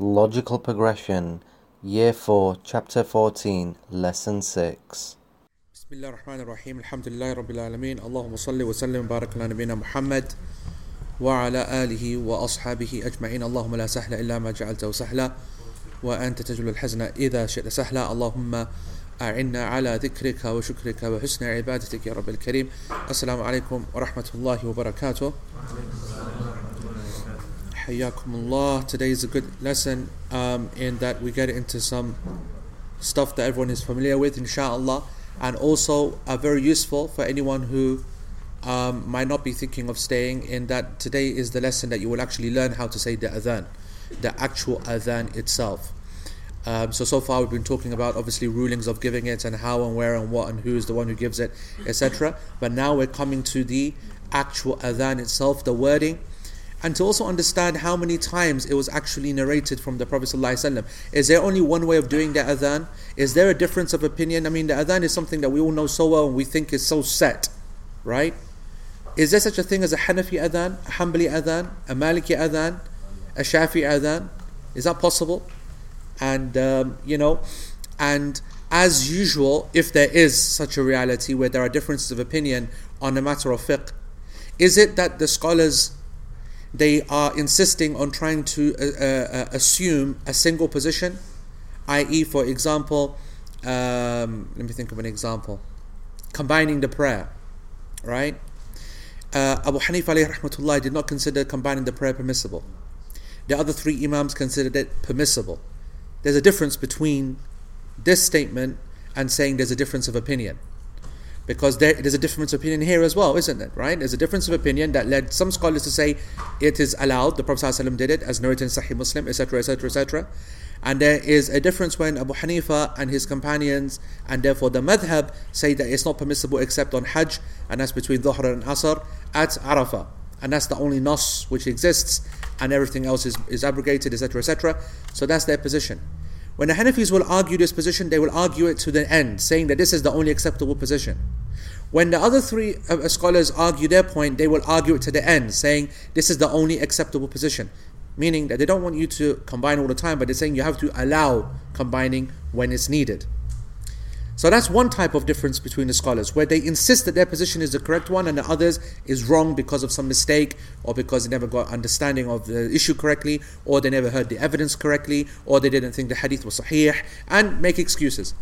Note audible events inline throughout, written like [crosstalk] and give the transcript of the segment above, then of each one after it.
Logical Progression, Year 4, Chapter 14, Lesson 6. بسم الله الرحمن الرحيم الحمد لله رب العالمين اللهم صل وسلم وبارك على نبينا محمد وعلى آله وأصحابه أجمعين اللهم لا سهل إلا ما جعلته سهلا وأنت تجعل الحزن إذا شئت سهلا اللهم أعنا على ذكرك وشكرك وحسن عبادتك يا رب الكريم السلام عليكم ورحمة الله وبركاته Hayyakumullah. Today is a good lesson um, in that we get into some stuff that everyone is familiar with, inshallah, and also are very useful for anyone who um, might not be thinking of staying. In that today is the lesson that you will actually learn how to say the adhan, the actual adhan itself. Um, so so far we've been talking about obviously rulings of giving it and how and where and what and who is the one who gives it, etc. But now we're coming to the actual adhan itself, the wording and to also understand how many times it was actually narrated from the Prophet ﷺ. Is there only one way of doing the adhan? Is there a difference of opinion? I mean, the adhan is something that we all know so well and we think is so set, right? Is there such a thing as a Hanafi adhan, a Hanbali adhan, a Maliki adhan, a Shafi adhan? Is that possible? And, um, you know, and as usual, if there is such a reality where there are differences of opinion on a matter of fiqh, is it that the scholars they are insisting on trying to uh, uh, assume a single position, i.e., for example, um, let me think of an example, combining the prayer, right? Uh, Abu Hanifa alayhi rahmatullah did not consider combining the prayer permissible. The other three imams considered it permissible. There's a difference between this statement and saying there's a difference of opinion because there, there's a difference of opinion here as well, isn't it? Right? There's a difference of opinion that led some scholars to say it is allowed. The Prophet ﷺ did it, as narrated in Sahih Muslim, etc., etc., etc. And there is a difference when Abu Hanifa and his companions, and therefore the madhab, say that it's not permissible except on Hajj, and that's between Dhuhr and Asr at Arafah. And that's the only nas which exists, and everything else is, is abrogated, etc., etc. So that's their position. When the Hanafis will argue this position, they will argue it to the end, saying that this is the only acceptable position. When the other three uh, scholars argue their point, they will argue it to the end, saying this is the only acceptable position. Meaning that they don't want you to combine all the time, but they're saying you have to allow combining when it's needed. So that's one type of difference between the scholars, where they insist that their position is the correct one and the others is wrong because of some mistake, or because they never got understanding of the issue correctly, or they never heard the evidence correctly, or they didn't think the hadith was sahih, and make excuses.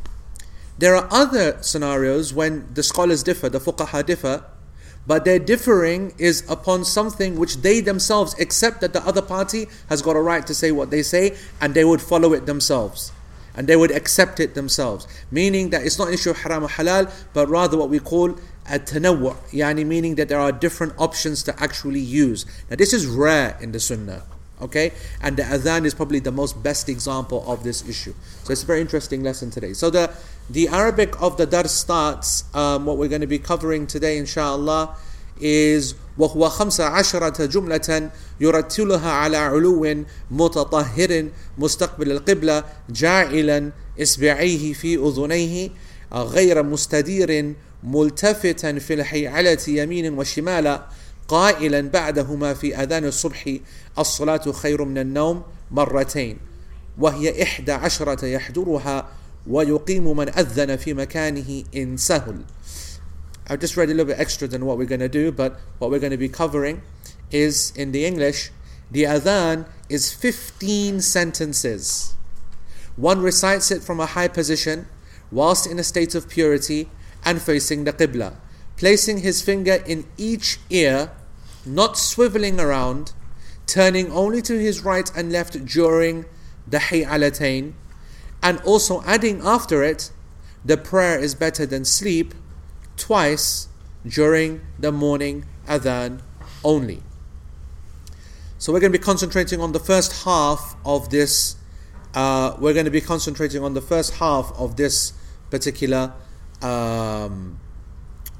There are other scenarios when the scholars differ, the fuqaha differ, but their differing is upon something which they themselves accept that the other party has got a right to say what they say, and they would follow it themselves and they would accept it themselves. Meaning that it's not an issue of haram or halal, but rather what we call a tanawwu, yani meaning that there are different options to actually use. Now this is rare in the sunnah. Okay, and the adhan is probably the most best example of this issue. So it's a very interesting lesson today. So the the Arabic of the dars starts. Um, what we're going to be covering today, inshallah, is وهو خمس عشرة جملة يرتلها على علو متطهر مستقبل القبلة جاعلا إصبعيه في أذنيه غير مستدير ملتفتا في الحيعلة يمين وشمالا قائلا بعدهما في أذان الصبح الصلاة خير من النوم مرتين. وهي إحدى عشرة يحضرها ويقيم من أذن في مكانه إن سهل. I've just read a little bit extra than what we're going to do, but what we're going to be covering is in the English, the adhan is 15 sentences. One recites it from a high position, whilst in a state of purity and facing the Qibla, placing his finger in each ear, not swiveling around, turning only to his right and left during the Hay'alatain, and also adding after it, the prayer is better than sleep twice during the morning adhan only. So we're going to be concentrating on the first half of this. Uh, we're going to be concentrating on the first half of this particular um,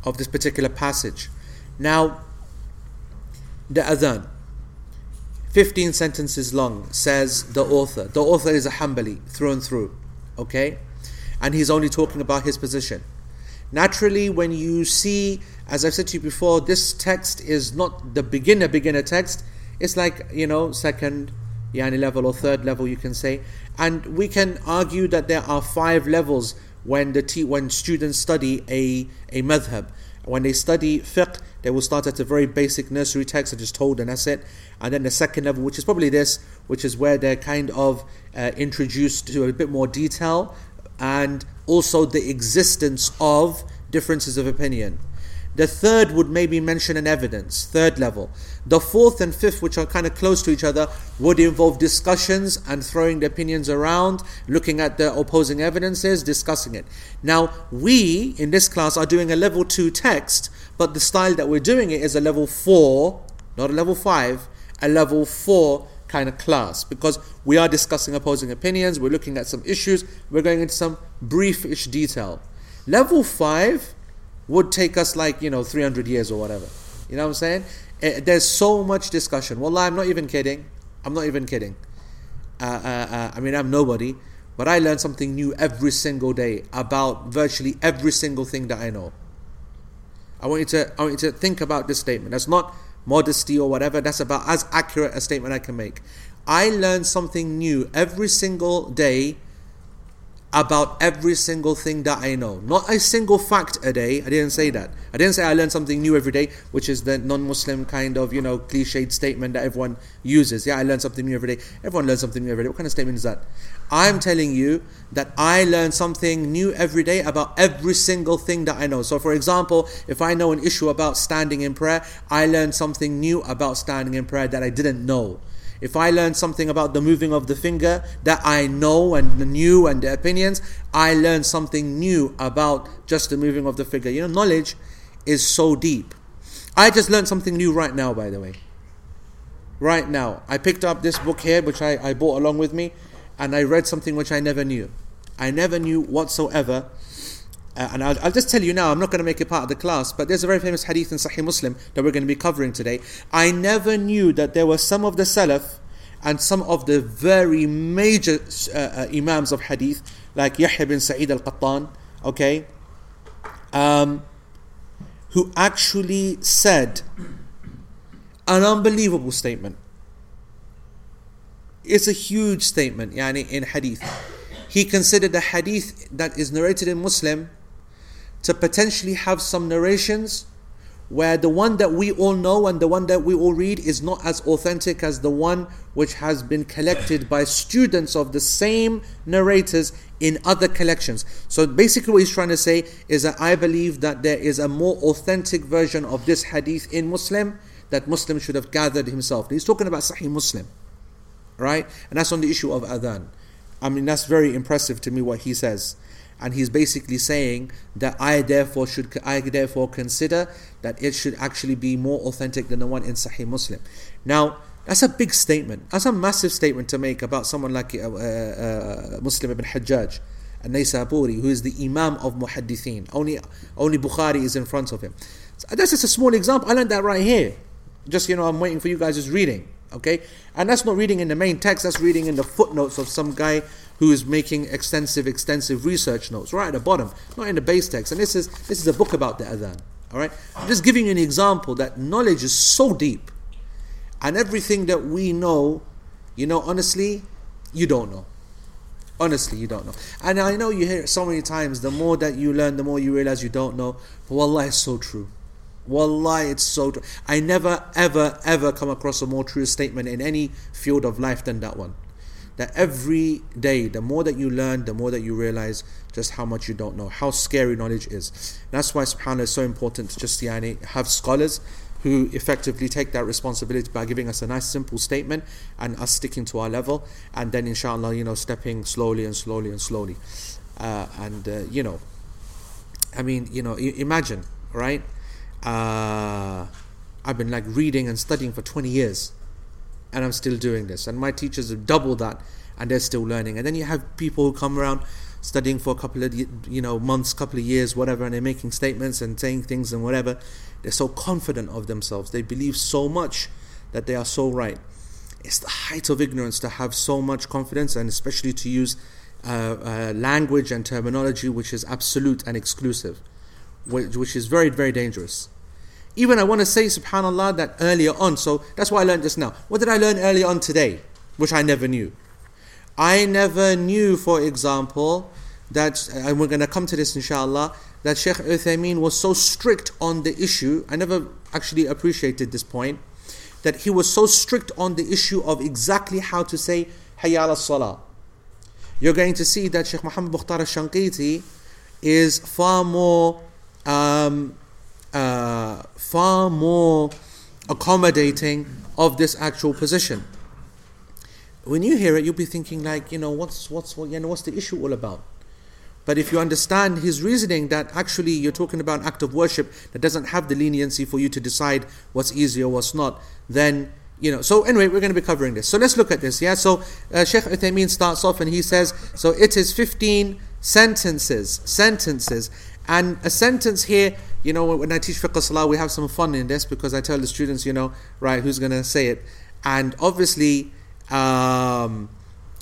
of this particular passage. Now, the adhan, fifteen sentences long, says the author. The author is a Hanbali through and through, okay, and he's only talking about his position. Naturally, when you see, as I've said to you before, this text is not the beginner beginner text. It's like you know second, yani level or third level, you can say. And we can argue that there are five levels when the t- when students study a, a madhab. When they study fiqh, they will start at a very basic nursery text, such as told and that's it. And then the second level, which is probably this, which is where they're kind of uh, introduced to a bit more detail and also the existence of differences of opinion. The third would maybe mention an evidence, third level. The fourth and fifth, which are kind of close to each other, would involve discussions and throwing the opinions around, looking at the opposing evidences, discussing it. Now, we in this class are doing a level two text, but the style that we're doing it is a level four, not a level five, a level four kind of class because we are discussing opposing opinions, we're looking at some issues, we're going into some briefish detail. Level five would take us like, you know, 300 years or whatever. You know what I'm saying? Eh, there's so much discussion. Well, I'm not even kidding. I'm not even kidding. Uh, uh, uh, I mean, I'm nobody, but I learn something new every single day about virtually every single thing that I know. I want you to, I want you to think about this statement. That's not modesty or whatever. That's about as accurate a statement I can make. I learn something new every single day about every single thing that I know. Not a single fact a day. I didn't say that. I didn't say I learn something new every day, which is the non-Muslim kind of, you know, cliched statement that everyone uses. Yeah, I learn something new every day. Everyone learns something new every day. What kind of statement is that? I'm telling you that I learn something new every day about every single thing that I know. So, for example, if I know an issue about standing in prayer, I learn something new about standing in prayer that I didn't know. If I learn something about the moving of the finger that I know and the new and the opinions, I learn something new about just the moving of the finger. You know, knowledge is so deep. I just learned something new right now, by the way. Right now. I picked up this book here, which I, I bought along with me, and I read something which I never knew. I never knew whatsoever. Uh, and I'll, I'll, just tell you now, I'm not going to make it part of the class, but there's a very famous hadith in Sahih Muslim that we're going to be covering today. I never knew that there were some of the Salaf and some of the very major uh, uh, Imams of hadith, like Yahya bin Sa'id al Qattan, okay, um, who actually said an unbelievable statement. It's a huge statement yani, in hadith. He considered the hadith that is narrated in Muslim to potentially have some narrations where the one that we all know and the one that we all read is not as authentic as the one which has been collected by students of the same narrators in other collections. So basically, what he's trying to say is that I believe that there is a more authentic version of this hadith in Muslim that Muslim should have gathered himself. He's talking about Sahih Muslim right? And that's on the issue of adhan. I mean, that's very impressive to me what he says. And he's basically saying that I therefore should I therefore consider that it should actually be more authentic than the one in Sahih Muslim. Now, that's a big statement. That's a massive statement to make about someone like uh, uh, uh Muslim ibn Hajjaj an-Naysaburi, who is the Imam of Muhaddithin. Only, only Bukhari is in front of him. So that's just a small example. I learned that right here. Just, you know, I'm waiting for you guys just reading. Okay? And that's not reading in the main text, that's reading in the footnotes of some guy who is making extensive, extensive research notes right at the bottom, not in the base text. And this is this is a book about the adhan. Alright? I'm just giving you an example that knowledge is so deep. And everything that we know, you know, honestly, you don't know. Honestly, you don't know. And I know you hear it so many times, the more that you learn, the more you realize you don't know. But wallah, it's so true. Wallahi, it's so true. I never, ever, ever come across a more true statement in any field of life than that one. That every day, the more that you learn, the more that you realize just how much you don't know, how scary knowledge is. That's why, subhanAllah, is so important to just yani, have scholars who effectively take that responsibility by giving us a nice simple statement and us sticking to our level and then inshallah you know stepping slowly and slowly and slowly. Uh, and uh, you know i mean you know imagine right? Uh, I've been like reading and studying for 20 years and I'm still doing this. And my teachers have doubled that and they're still learning. And then you have people who come around studying for a couple of you know months, couple of years, whatever, and they're making statements and saying things and whatever. They're so confident of themselves. They believe so much that they are so right. It's the height of ignorance to have so much confidence and especially to use uh, uh, language and terminology which is absolute and exclusive which is very, very dangerous. Even I want to say, subhanAllah, that earlier on, so that's why I learned just now. What did I learn earlier on today? which I never knew. I never knew, for example, that, and we're going to come to this inshallah, that Sheikh Uthaymeen was so strict on the issue. I never actually appreciated this point. That he was so strict on the issue of exactly how to say Hayya ala Salah. You're going to see that Sheikh Muhammad Mukhtar al-Shanqiti is far more um, uh, far more accommodating of this actual position. When you hear it, you'll be thinking like, you know, what's what's what, you know, what's the issue all about? But if you understand his reasoning that actually you're talking about an act of worship that doesn't have the leniency for you to decide what's easy or what's not, then you know. So anyway, we're going to be covering this. So let's look at this. Yeah. So uh, Sheikh Uthaymeen starts off and he says, so it is 15 sentences, sentences, and a sentence here. You know, when I teach fiqh salah, we have some fun in this because I tell the students, you know, right, who's going to say it, and obviously. Um,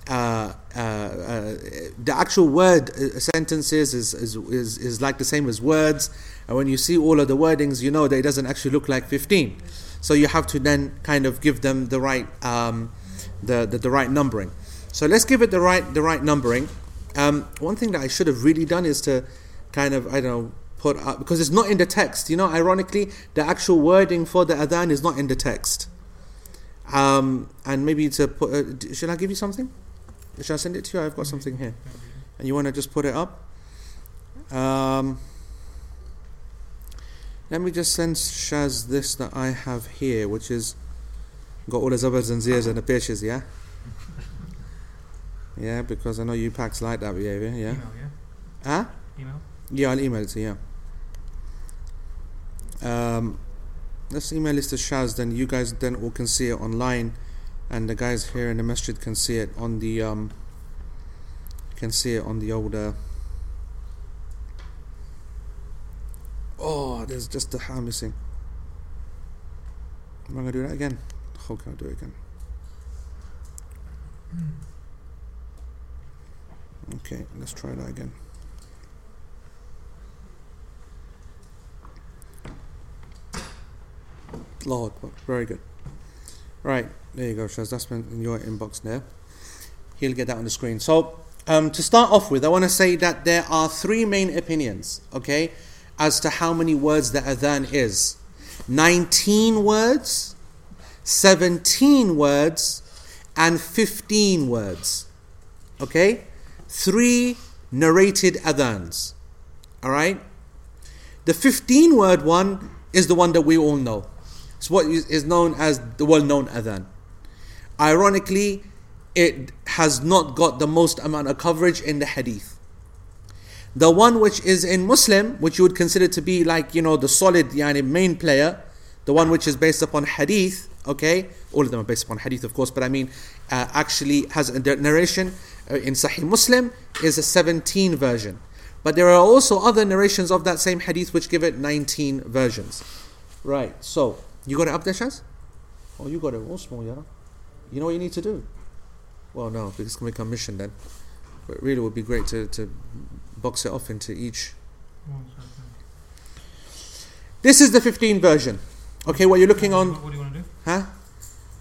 uh, uh, uh, the actual word uh, sentences is, is, is, is like the same as words. And when you see all of the wordings, you know that it doesn't actually look like 15. So you have to then kind of give them the right, um, the, the, the, right numbering. So let's give it the right, the right numbering. Um, one thing that I should have really done is to kind of, I don't know, put up, because it's not in the text. You know, ironically, the actual wording for the adhan is not in the text. Um, and maybe to put, uh, should I give you something? Shall I send it to you? I've got something here. And you want to just put it up? Um, let me just send Shaz this that I have here, which is got all the zabars and zirs and the pictures, yeah? Yeah, because I know you packs like that behavior, yeah? Email, yeah? Huh? Email? Yeah, I'll email it to you, yeah. Um, let's email this to Shaz, then you guys then all can see it online and the guys here in the masjid can see it on the um, can see it on the older. oh there's just the ha missing. Am I gonna do that again? How can I do it again? Okay let's try that again Lord very good right there you go, Shaz. That's in your inbox there. He'll get that on the screen. So, um, to start off with, I want to say that there are three main opinions, okay, as to how many words the adhan is 19 words, 17 words, and 15 words. Okay? Three narrated adhans. Alright? The 15 word one is the one that we all know. It's what is known as the well known adhan. Ironically, it has not got the most amount of coverage in the hadith. The one which is in Muslim, which you would consider to be like, you know, the solid yani, main player, the one which is based upon hadith, okay? All of them are based upon hadith, of course, but I mean, uh, actually has a narration uh, in Sahih Muslim is a 17 version. But there are also other narrations of that same hadith which give it 19 versions. Right, so, you got it up there, Shaz? Oh, you got it all small, yeah? You know what you need to do? Well, no, because it's going to become mission then. But really, it would be great to, to box it off into each. This is the 15 version. Okay, what you're looking on. What do you want to do? Huh?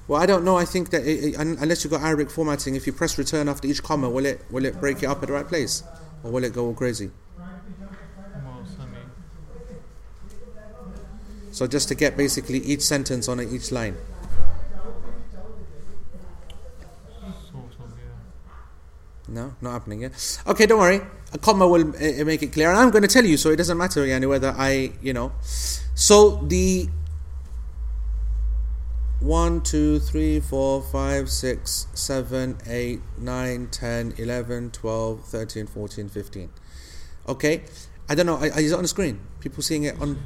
Well, I don't know. I think that it, it, unless you've got Arabic formatting, if you press return after each comma, will it will it break it up at the right place, or will it go all crazy? Well, send me. So just to get basically each sentence on each line. No, not happening. Yeah. Okay, don't worry. A comma will uh, make it clear, and I'm going to tell you, so it doesn't matter yani, whether I, you know. So the one, two, three, four, five, six, seven, eight, nine, ten, eleven, twelve, thirteen, fourteen, fifteen. Okay, I don't know. Is it on the screen? People seeing it on?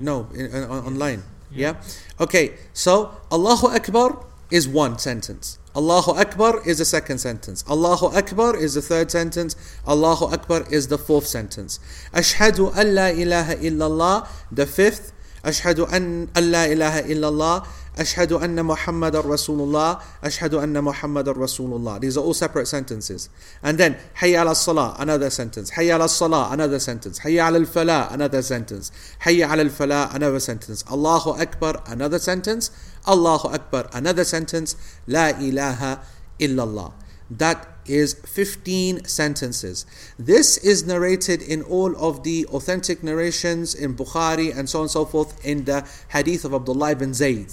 No, in, on, on- online. Yeah. Yeah. Okay. So Allahu Akbar is one sentence. Allahu Akbar is the second sentence. Allahu Akbar is the third sentence. Allahu Akbar is the fourth sentence. Ashhadu an la ilaha illallah, the fifth. Ashhadu an la ilaha illallah. Ashhadu anna Muhammadar Rasulullah. Ashhadu anna Muhammadar Rasulullah. These are all separate sentences. And then Hayya ala salah, another sentence. Hayya ala salah, another sentence. Hayya ala falah, another sentence. Hayya ala falah, another sentence. Allahu Akbar, another sentence. Allahu Akbar, another sentence. La ilaha illallah. That is 15 sentences. This is narrated in all of the authentic narrations in Bukhari and so on and so forth in the hadith of Abdullah ibn Zayd,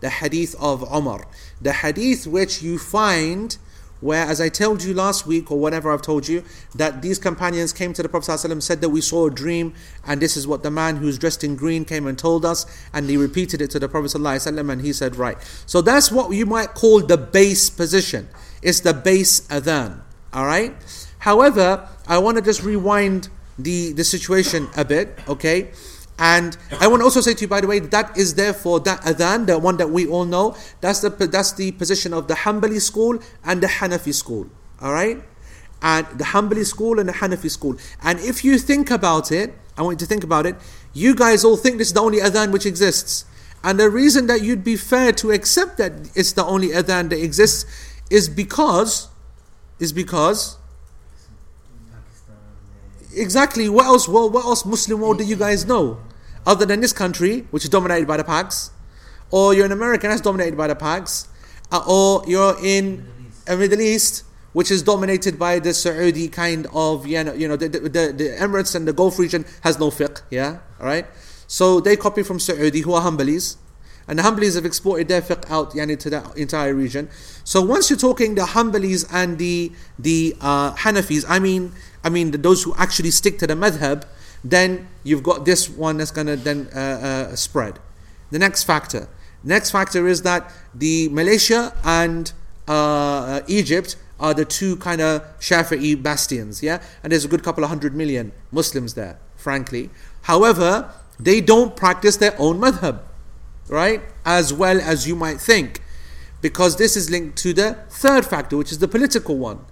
the hadith of Umar, the hadith which you find where, as I told you last week, or whatever I've told you, that these companions came to the Prophet ﷺ, said that we saw a dream, and this is what the man who's dressed in green came and told us, and he repeated it to the Prophet ﷺ, and he said, Right. So that's what you might call the base position. It's the base adhan. Alright? However, I want to just rewind the, the situation a bit, okay? And I want to also say to you, by the way, that is therefore that adhan, the one that we all know, that's the that's the position of the Hanbali school and the Hanafi school. All right, and the Hanbali school and the Hanafi school. And if you think about it, I want you to think about it. You guys all think this is the only adhan which exists, and the reason that you'd be fair to accept that it's the only adhan that exists is because is because exactly what else well, what else Muslim world do you guys know? Other than this country, which is dominated by the Pacs, or you're in America that's dominated by the Pacs, uh, or you're in a Middle East, which is dominated by the Saudi kind of, you know, you know the, the, the Emirates and the Gulf region has no fiqh, yeah, all right? So they copy from Saudi, who are Hanbalis, and the Hanbalis have exported their fiqh out yani, to that entire region. So once you're talking the Hanbalis and the the uh, Hanafis, I mean, I mean the, those who actually stick to the madhab, then you've got this one that's going to then uh, uh, spread. The next factor. Next factor is that the Malaysia and uh, Egypt are the two kind of Shafi'i bastions, yeah? And there's a good couple of hundred million Muslims there, frankly. However, they don't practice their own madhab, right? As well as you might think. Because this is linked to the third factor, which is the political one.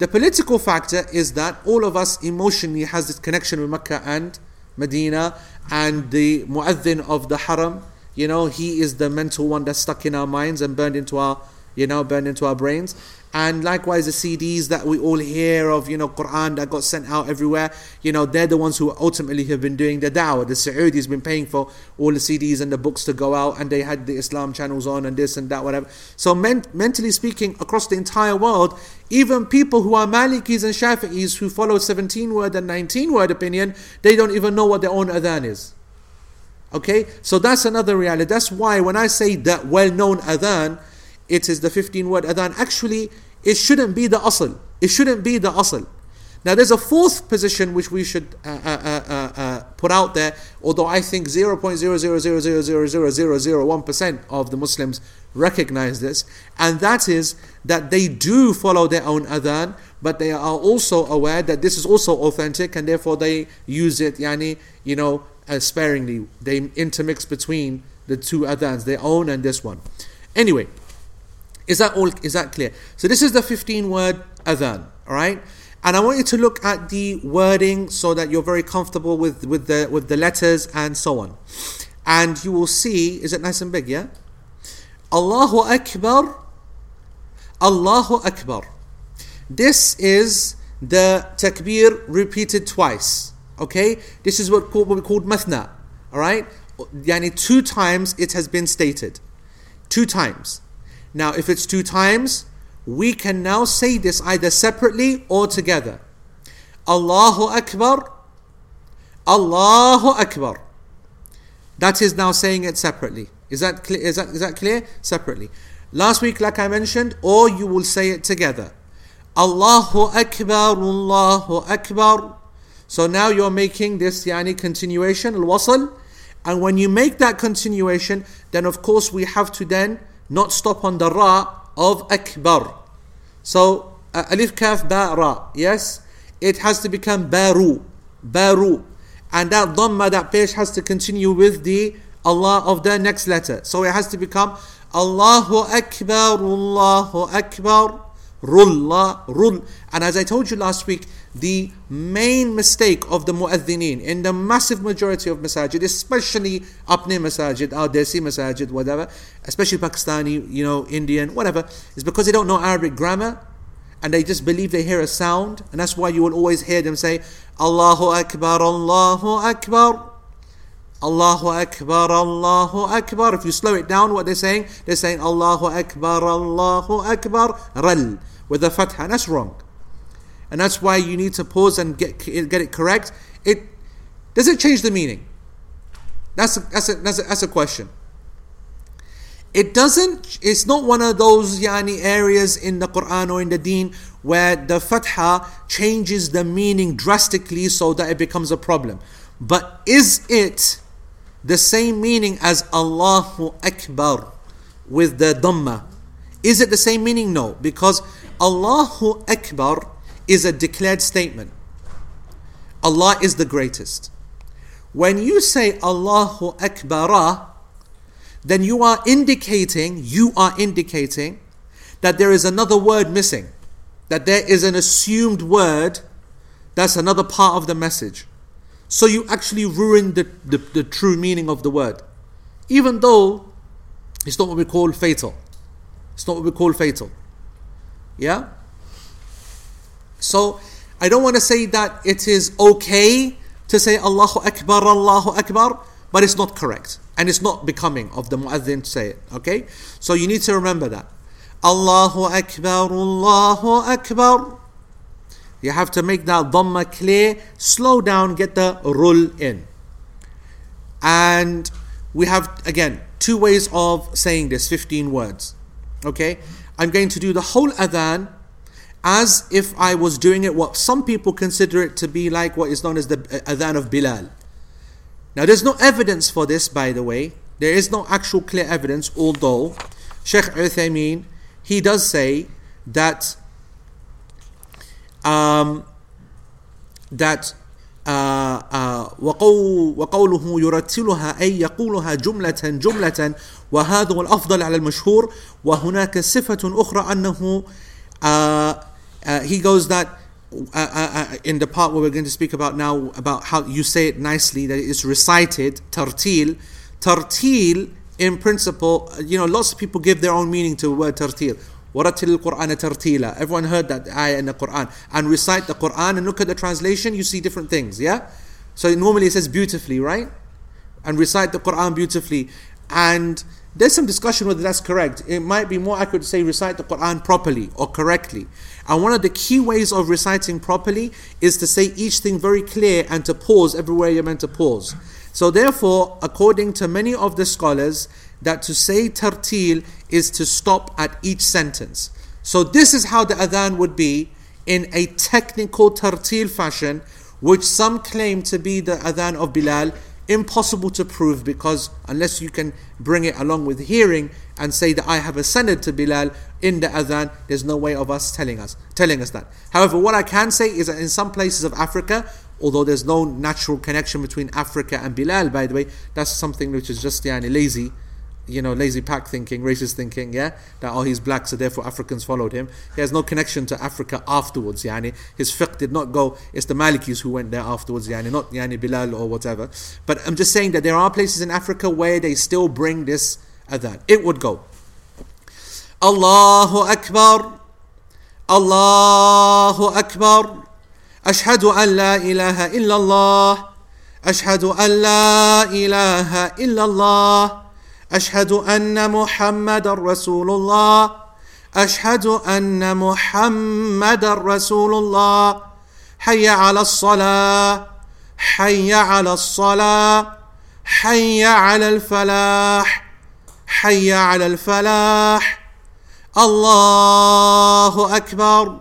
The political factor is that all of us emotionally has this connection with Mecca and Medina and the muaddin of the haram. You know, he is the mental one that's stuck in our minds and burned into our, you know, burned into our brains. And likewise, the CDs that we all hear of, you know, Quran that got sent out everywhere, you know, they're the ones who ultimately have been doing the da'wah. The Saudi's been paying for all the CDs and the books to go out, and they had the Islam channels on and this and that, whatever. So, men- mentally speaking, across the entire world, even people who are Malikis and Shafi'is who follow 17 word and 19 word opinion, they don't even know what their own adhan is. Okay, so that's another reality. That's why when I say that well known adhan, it is the 15 word adhan. Actually, it shouldn't be the asl. It shouldn't be the asl. Now, there's a fourth position which we should uh, uh, uh, put out there, although I think 0.000000001% of the Muslims recognize this, and that is that they do follow their own adhan, but they are also aware that this is also authentic, and therefore they use it, yani, you know, sparingly. They intermix between the two adhans, their own and this one. Anyway, is that all? Is that clear? So this is the 15 word adhan, all right? And I want you to look at the wording so that you're very comfortable with, with the with the letters and so on. And you will see, is it nice and big, yeah? Allahu Akbar, Allahu Akbar. This is the takbir repeated twice. Okay? This is what, what we call mathna. Alright? Yani two times it has been stated. Two times. Now, if it's two times, we can now say this either separately or together. Allahu Akbar, Allahu Akbar. That is now saying it separately. Is that clear? Is that, is that clear? Separately. Last week, like I mentioned, or you will say it together. Allahu Akbar, Allahu Akbar. So now you're making this yani continuation, al-wasl. And when you make that continuation, then of course we have to then not stop on the ra of akbar. So alif kaf ba ra, yes, it has to become baru, baru, and that dhamma that page has to continue with the Allah of the next letter. So it has to become Allahu Akbar, Allahu Akbar, Rulla, Rull. And as I told you last week, the main mistake of the mu'adhineen in the massive majority of masajid, especially apne masajid, or desi masajid, whatever, especially Pakistani, you know, Indian, whatever, is because they don't know Arabic grammar and they just believe they hear a sound, and that's why you will always hear them say, Allahu Akbar, Allahu Akbar. Allahu Akbar, Allahu Akbar. If you slow it down, what they're saying, they're saying Allahu Akbar, Allahu Akbar, ral, with the fatha. That's wrong. And that's why you need to pause and get, get it correct. It Does it change the meaning? That's a, that's, a, that's, a, that's a question. It doesn't, it's not one of those yani, areas in the Quran or in the deen where the fatha changes the meaning drastically so that it becomes a problem. But is it the same meaning as Allahu Akbar with the Dhamma? Is it the same meaning? No, because Allahu Akbar is a declared statement. Allah is the greatest. When you say Allahu Akbar, then you are indicating, you are indicating that there is another word missing, that there is an assumed word that's another part of the message. So you actually ruin the, the, the true meaning of the word. Even though it's not what we call fatal. It's not what we call fatal. Yeah? So I don't want to say that it is okay to say Allahu Akbar, Allahu Akbar, but it's not correct and it's not becoming of the muazzin to say it. Okay? So you need to remember that. Allahu Akbar, Allahu Akbar. You have to make that dhamma clear, slow down, get the rul in. And we have, again, two ways of saying this 15 words. Okay? I'm going to do the whole adhan as if I was doing it, what some people consider it to be like what is known as the adhan of Bilal. Now, there's no evidence for this, by the way. There is no actual clear evidence, although Sheikh Uthaymeen, he does say that um, that وقوله يرتلها أي يقولها جملة جملة وهذا هو الأفضل على المشهور وهناك صفة أخرى أنه uh, uh, he goes that uh, uh, uh, in the part where we're going to speak about now about how you say it nicely that it's recited tartil tartil in principle you know lots of people give their own meaning to the word tartil وَرَتِّلِ الْقُرْآنَ تَرْتِيلًا Everyone heard that ayah in the Quran. And recite the Quran and look at the translation, you see different things, yeah? So normally it says beautifully, right? And recite the Quran beautifully. And there's some discussion whether that's correct. It might be more accurate to say recite the Quran properly or correctly. And one of the key ways of reciting properly is to say each thing very clear and to pause everywhere you're meant to pause. So therefore, according to many of the scholars, that to say tartil is to stop at each sentence. So this is how the adhan would be in a technical tartil fashion, which some claim to be the adhan of Bilal, impossible to prove because unless you can bring it along with hearing and say that I have a sanad to Bilal in the adhan, there's no way of us telling us telling us that. However, what I can say is that in some places of Africa, although there's no natural connection between Africa and Bilal, by the way, that's something which is just yani, lazy you know, lazy pack thinking, racist thinking, yeah, that oh he's black, so therefore Africans followed him. He has no connection to Africa afterwards, yani. His fiqh did not go, it's the Malikis who went there afterwards, yani, not yani Bilal or whatever. But I'm just saying that there are places in Africa where they still bring this adhan. It would go. Allahu Akbar, Allahu Akbar, Ashhadu an la ilaha illallah, Ashhadu an la ilaha illallah. أشهد أن محمد رسول الله. أشهد أن محمد رسول الله. حي على الصلاة. حي على الصلاة. حي على الفلاح. حي على الفلاح. الله أكبر.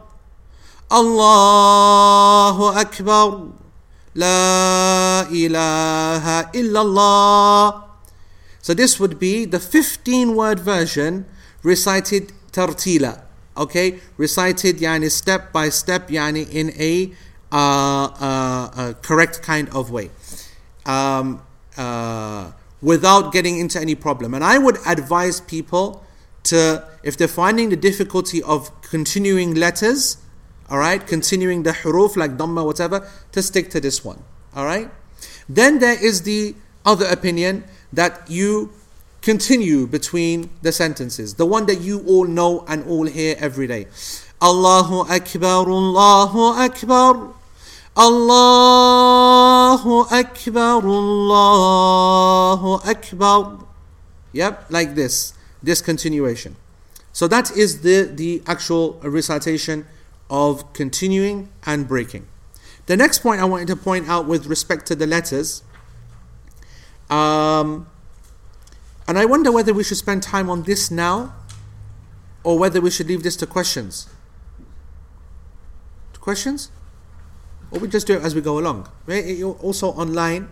الله أكبر. لا إله إلا الله. So this would be the 15 word version recited tartila. Okay, recited yani step by step yani in a, uh, uh, a correct kind of way. Um, uh, without getting into any problem. And I would advise people to, if they're finding the difficulty of continuing letters, all right, continuing the huruf like dhamma, whatever, to stick to this one, all right. Then there is the other opinion that you continue between the sentences, the one that you all know and all hear every day. Allahu Akbar, Allahu Akbar, Allahu Akbar, Allahu Akbar. Yep, like this. This continuation. So that is the, the actual recitation of continuing and breaking. The next point I wanted to point out with respect to the letters, um, and I wonder whether we should spend time on this now or whether we should leave this to questions. To questions? Or we just do it as we go along. Right? Also online,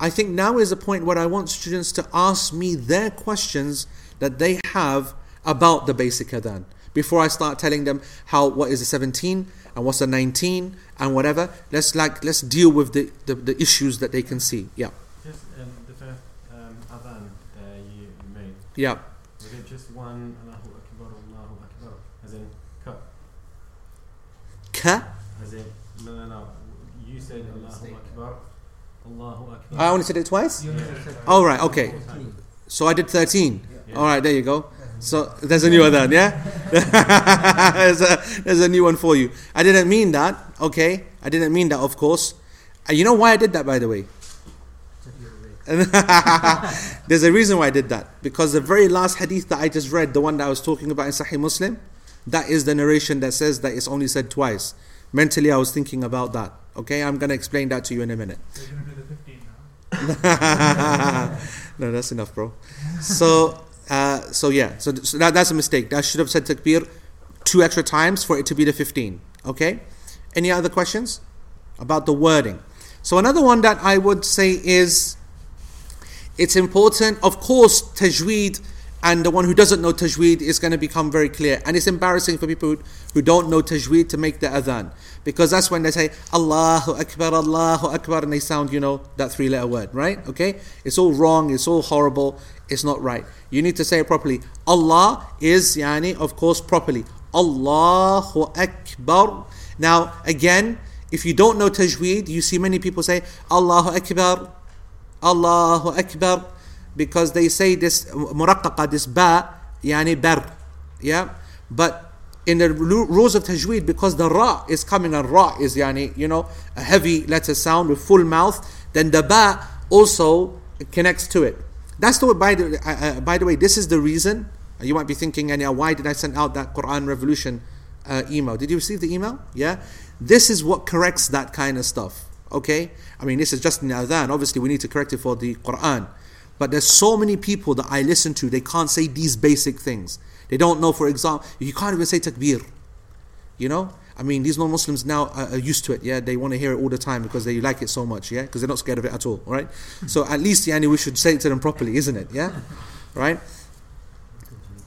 I think now is the point where I want students to ask me their questions that they have about the basic adhan before I start telling them how what is a 17 and what's a 19 and whatever. Let's like let's deal with the, the, the issues that they can see. Yeah. Just um, the first um, adhan uh, you made. Yeah. Was it just one Allahu Akbar, Allahu Akbar, as in ka? Ka? As in no, no, no. You said Allahu Akbar, Allahu Akbar. I only said it twice. You only said twice. All right. Okay. So I did 13. Yeah. All right. There you go. So there's a new adhan, yeah? [laughs] there's, a, there's a new one for you. I didn't mean that, okay? I didn't mean that, of course. Uh, you know why I did that, by the way? [laughs] there's a reason why I did that. Because the very last hadith that I just read, the one that I was talking about in Sahih Muslim, that is the narration that says that it's only said twice. Mentally, I was thinking about that. Okay, I'm going to explain that to you in a minute. So you're going to do the 15 now. [laughs] no, that's enough, bro. So, uh, so yeah, so, so that, that's a mistake. I should have said takbir two extra times for it to be the 15. Okay? Any other questions about the wording? So, another one that I would say is it's important, of course, tajweed and the one who doesn't know tajweed is going to become very clear. And it's embarrassing for people who, don't know tajweed to make the adhan. Because that's when they say Allahu Akbar, Allahu Akbar, and they sound, you know, that three letter word, right? Okay? It's all wrong, it's all horrible, it's not right. You need to say it properly. Allah is, yani, of course, properly. Allahu Akbar. Now, again, if you don't know tajweed, you see many people say Allahu Akbar, Allahu Akbar because they say this muraqqaqa, this ba, yani bar. Yeah? But in the rules of tajweed, because the ra is coming and ra is yani, you know, a heavy letter sound with full mouth, then the ba also connects to it. That's the way, by the, uh, uh, by the way, this is the reason. You might be thinking, Anya, why did I send out that Quran Revolution uh, email? Did you receive the email? Yeah? This is what corrects that kind of stuff. Okay? I mean, this is just in Adhan. Obviously, we need to correct it for the Quran. But there's so many people that I listen to, they can't say these basic things. They don't know, for example, you can't even say takbir. You know? I mean, these non-Muslims now are, are used to it. Yeah, they want to hear it all the time because they like it so much. Yeah, because they're not scared of it at all. Right? So at least, yani, we should say it to them properly, isn't it? Yeah, right.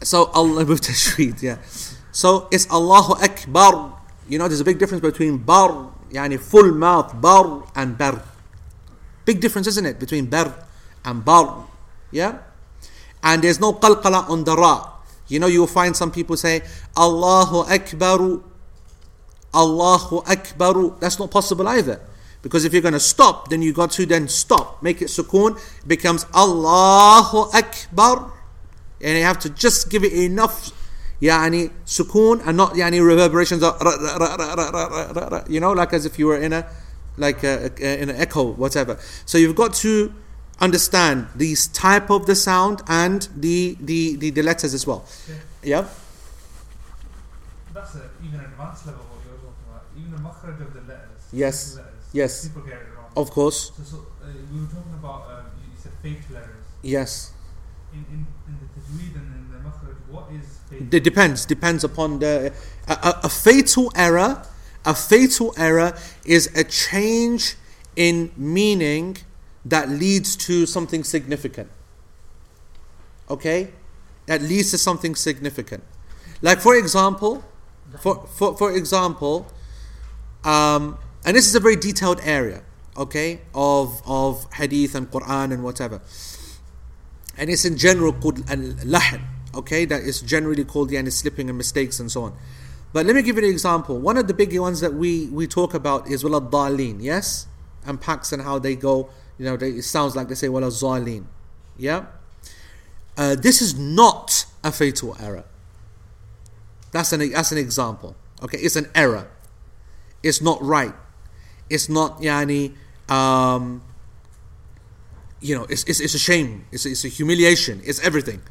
So Allah [laughs] with tashdeed. Yeah. So it's Allahu Akbar. You know, there's a big difference between bar, yani full mouth, bar, and bar. Big difference, isn't it, between bar and bar? Yeah. And there's no qalqala on the ra. You know, you'll find some people say Allahu Akbaru, Allahu Akbaru. That's not possible either. Because if you're going to stop, then you got to then stop. Make it sukoon. It becomes Allahu Akbar. And you have to just give it enough يعني سكون and not يعني reverberations of, you know like as if you were in a like a, a, in an echo whatever. So you've got to understand these type of the sound and the the the, the letters as well. Yeah, yeah? that's a, even advanced level what you're talking about. Even the makhraj of the letters. Yes. The letters, yes. People get it wrong of course. So, so uh, we were talking about um, you said fake letters. Yes. In in, in the tajweed and in it depends depends upon the a, a, a fatal error a fatal error is a change in meaning that leads to something significant. Okay? That leads to something significant. Like for example for for, for example um, and this is a very detailed area okay of of hadith and quran and whatever. And it's in general called al-lahn okay that is generally called the yani slipping and mistakes and so on. But let me give you an example. One of the big ones that we we talk about is wala dalin yes? And packs and how they go you know they, it sounds like they say wala zalin yeah? Uh, this is not a fatal error. That's an that's an example okay? It's an error. It's not right. It's not yani, um, you know, it's, it's, it's a shame. It's, it's a humiliation. It's everything.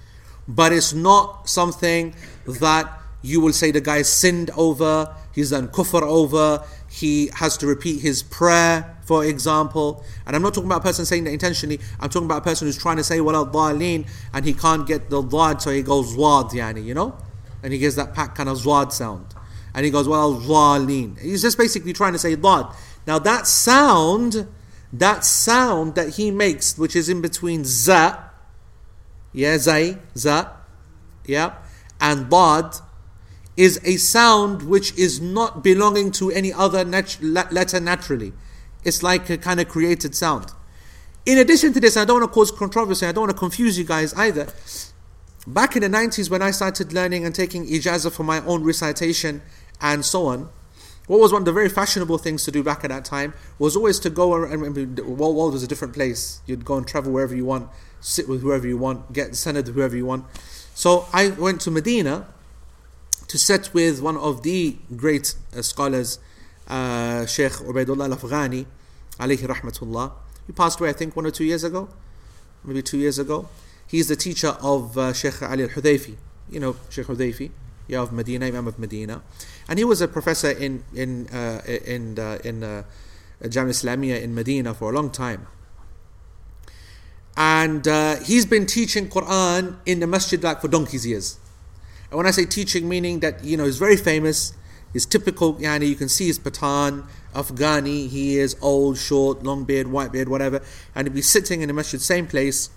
But it's not something that you will say the guy sinned over, he's done kufr over, he has to repeat his prayer, for example. And I'm not talking about a person saying that intentionally, I'm talking about a person who's trying to say wala dhalin and he can't get the dad, so he goes zwad, yani, you know? And he gets that pack kind of zwad sound. And he goes, well, dhalin. He's just basically trying to say dad. Now that sound, that sound that he makes, which is in between za, yeah, zay, za, yeah, and dad, is a sound which is not belonging to any other nat- letter naturally. It's like a kind of created sound. In addition to this, I don't want to cause controversy, I don't want to confuse you guys either. Back in the 90s, when I started learning and taking ijazah for my own recitation and so on, what was one of the very fashionable things to do back at that time was always to go and world was a different place. You'd go and travel wherever you want, sit with whoever you want, get sanad whoever you want. So I went to Medina to sit with one of the great uh, scholars, uh, Sheikh Ubaidullah al-Afghani, alayhi rahmatullah. He passed away, I think, one or two years ago, maybe two years ago. He's the teacher of uh, Sheikh Ali al-Hudayfi. You know Sheikh Hudayfi, yeah, of Medina, Imam of Medina. And he was a professor in, in, uh, in, uh, in uh, Jam Islamiyah in Medina for a long time. And uh, he's been teaching Quran in the masjid like for donkey's years. And when I say teaching, meaning that you know he's very famous, he's typical. Yani, you can see his Pathan, Afghani. He is old, short, long beard, white beard, whatever. And he'd be sitting in the masjid, same place,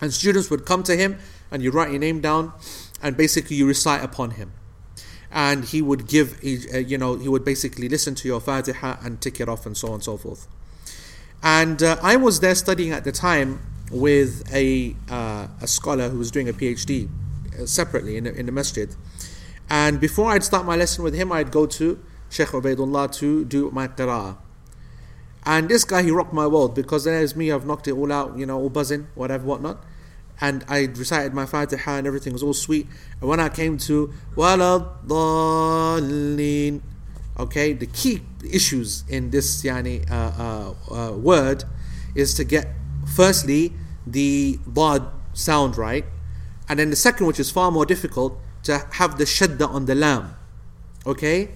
and students would come to him, and you write your name down, and basically you recite upon him. And he would give, uh, you know, he would basically listen to your Fatiha and tick it off, and so on and so forth. And uh, I was there studying at the time with a uh, a scholar who was doing a PhD separately in the, in the masjid. And before I'd start my lesson with him, I'd go to Sheikh Ubaidullah to do my qira'ah. And this guy, he rocked my world because there's me, I've knocked it all out, you know, all buzzing, whatever, whatnot. And I recited my Fatiha and everything was all sweet. And when I came to Waladhalin, okay, the key issues in this yani, uh, uh, uh, word is to get, firstly, the Dad sound right. And then the second, which is far more difficult, to have the shadda on the lam. Okay?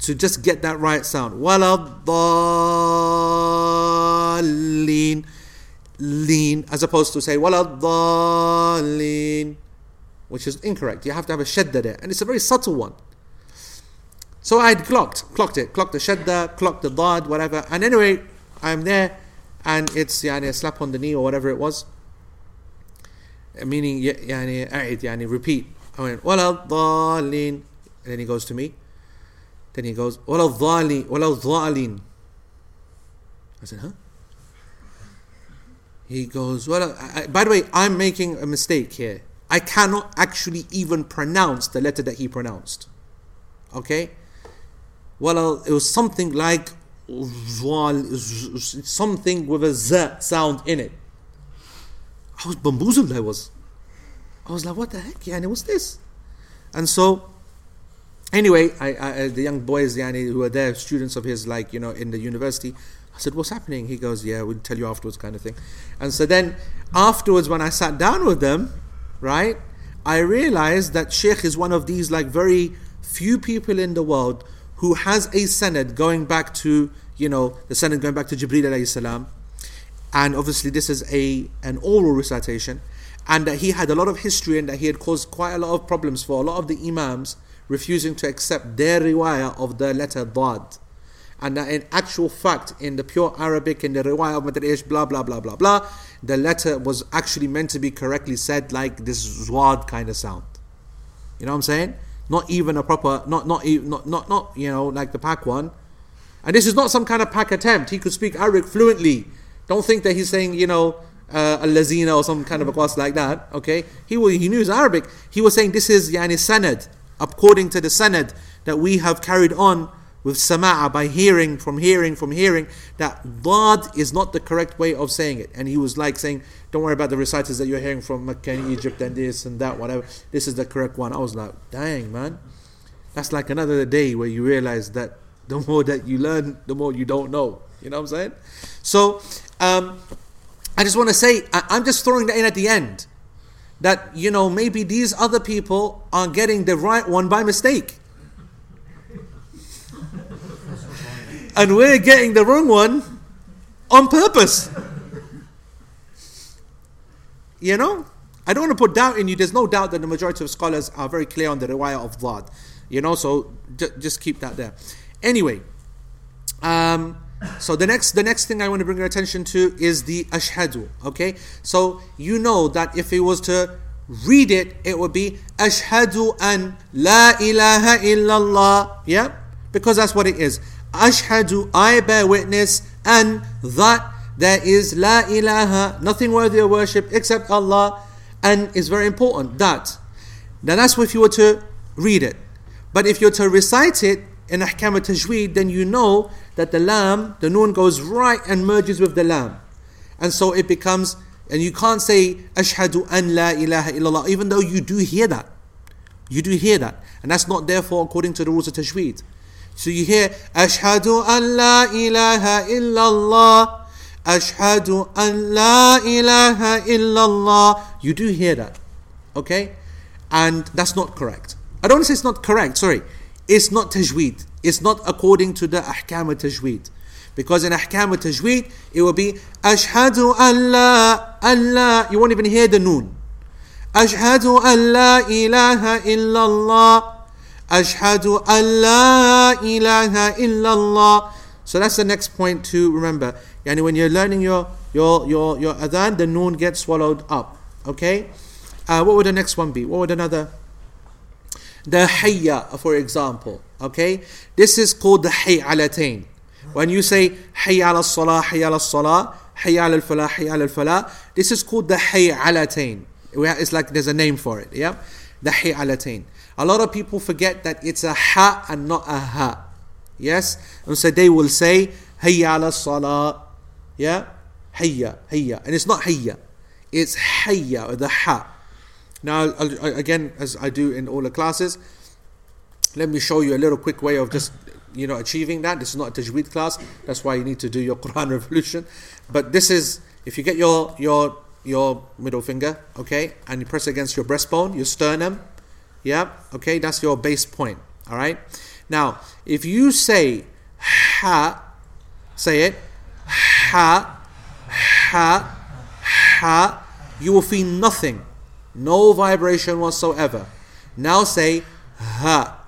To just get that right sound. Waladhalin. Lean, as opposed to say waladhalin, which is incorrect. You have to have a shadda there. And it's a very subtle one. So I had clocked, clocked it, clocked the shadda, clocked the dad, whatever. And anyway, I'm there and it's yani, a slap on the knee or whatever it was meaning يعني أعد يعني repeat I went ولا الضالين and then he goes to me then he goes ولا الضالين ولا الضالين I said huh he goes well I, by the way I'm making a mistake here I cannot actually even pronounce the letter that he pronounced okay well it was something like something with a z sound in it I was bamboozled. I was. I was like, what the heck? Yani, what's this? And so, anyway, I, I, uh, the young boys yani, who were there, students of his, like, you know, in the university, I said, what's happening? He goes, yeah, we'll tell you afterwards, kind of thing. And so then, afterwards, when I sat down with them, right, I realized that Sheikh is one of these, like, very few people in the world who has a sanad going back to, you know, the sanad going back to Jibreel alayhi salam, and obviously this is a an oral recitation, and that he had a lot of history and that he had caused quite a lot of problems for a lot of the imams refusing to accept their riwayah of the letter dad. And that in actual fact, in the pure Arabic, in the riwayah of Madrish, blah blah blah blah blah, the letter was actually meant to be correctly said like this zwad kind of sound. You know what I'm saying? Not even a proper, not not not not not you know like the pack one. And this is not some kind of pack attempt. He could speak Arabic fluently don't think that he's saying, you know, uh, al-lazina or some kind of a class like that. Okay, he he knew his Arabic. He was saying this is yani sanad according to the sanad that we have carried on with sama'a by hearing from hearing from hearing that dad is not the correct way of saying it. And he was like saying, don't worry about the reciters that you're hearing from Mecca and Egypt and this and that, whatever. This is the correct one. I was like, dang man, that's like another day where you realize that the more that you learn, the more you don't know. You know what I'm saying? So, um, I just want to say, I, I'm just throwing that in at the end. That, you know, maybe these other people are getting the right one by mistake. And we're getting the wrong one on purpose. You know? I don't want to put doubt in you. There's no doubt that the majority of scholars are very clear on the riwayah of Dhad. You know, so j- just keep that there. Anyway, um, so the next the next thing I want to bring your attention to is the ashhadu. Okay, so you know that if it was to read it, it would be ashhadu an la ilaha illallah. Yeah, because that's what it is. Ashhadu, I bear witness, and that there is la ilaha, nothing worthy of worship except Allah, and it's very important that. Now that's if you were to read it. But if you're to recite it in ahkam al-Tajweed, then you know that the lam, the noon goes right and merges with the lam. And so it becomes, and you can't say ashhadu an la ilaha illallah, even though you do hear that. You do hear that. And that's not therefore according to the rules of tajweed. So you hear ashhadu an la ilaha illallah. Ashhadu an la ilaha illallah. You do hear that. Okay? And that's not correct. I don't want to say it's not correct, sorry. It's not tajweed. It's not according to the ahkam al tajweed. Because in ahkam al tajweed, it will be ashhadu an la, an la. You won't even hear the noon. Ashhadu an la ilaha illallah. Ashhadu an la ilaha illallah. So that's the next point to remember. Yani when you're learning your your your your adhan, the noon gets swallowed up. Okay. Uh, what would the next one be? What would another? The hayya, for example. Okay, this is called the hayalatain. When you say hayya ala salah, hayya ala salah, hayya ala falah, hayya ala falah, this is called the hayalatain. It's like there's a name for it. Yeah, the hayalatain. A lot of people forget that it's a ha and not a ha. Yes, and so they will say hayya ala salah. Yeah, hayya, hayya, and it's not hayya. It's hayya, or the ha. Now, again, as I do in all the classes, let me show you a little quick way of just you know achieving that. This is not a tajweed class. That's why you need to do your [laughs] Quran revolution. But this is if you get your your your middle finger, okay, and you press against your breastbone, your sternum, yeah, okay, that's your base point. All right. Now, if you say ha, say it ha ha ha, you will feel nothing no vibration whatsoever. Now say ha.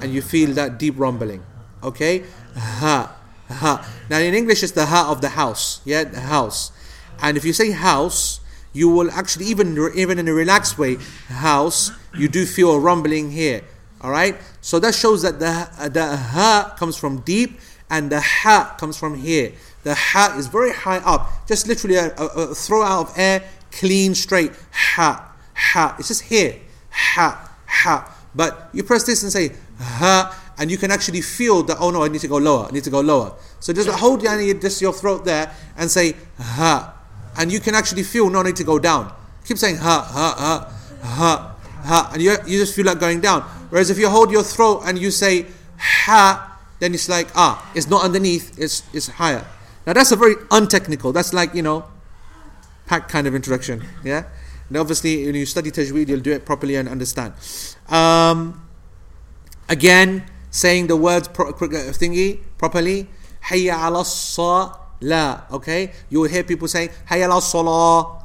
And you feel that deep rumbling. Okay? Ha. Ha. Now in English it's the ha of the house. Yeah, the house. And if you say house, you will actually even even in a relaxed way, house, you do feel a rumbling here. All right? So that shows that the uh, the ha comes from deep and the ha comes from here. The ha is very high up, just literally a, a, a throw out of air clean, straight. Ha, ha. It's just here. Ha, ha. But you press this and say ha, and you can actually feel that. Oh no, I need to go lower. I need to go lower. So just hold yani, just your throat there and say ha, and you can actually feel no need to go down. Keep saying ha, ha, ha, ha, ha, and you you just feel like going down. Whereas if you hold your throat and you say ha, then it's like ah, it's not underneath. It's it's higher. Now that's a very untechnical. That's like you know packed kind of introduction. Yeah, and obviously when you study tajweed, you'll do it properly and understand. Um, again, saying the words pro- thingy properly. Hayya ala la. Okay, you will hear people saying Hayya ala salah.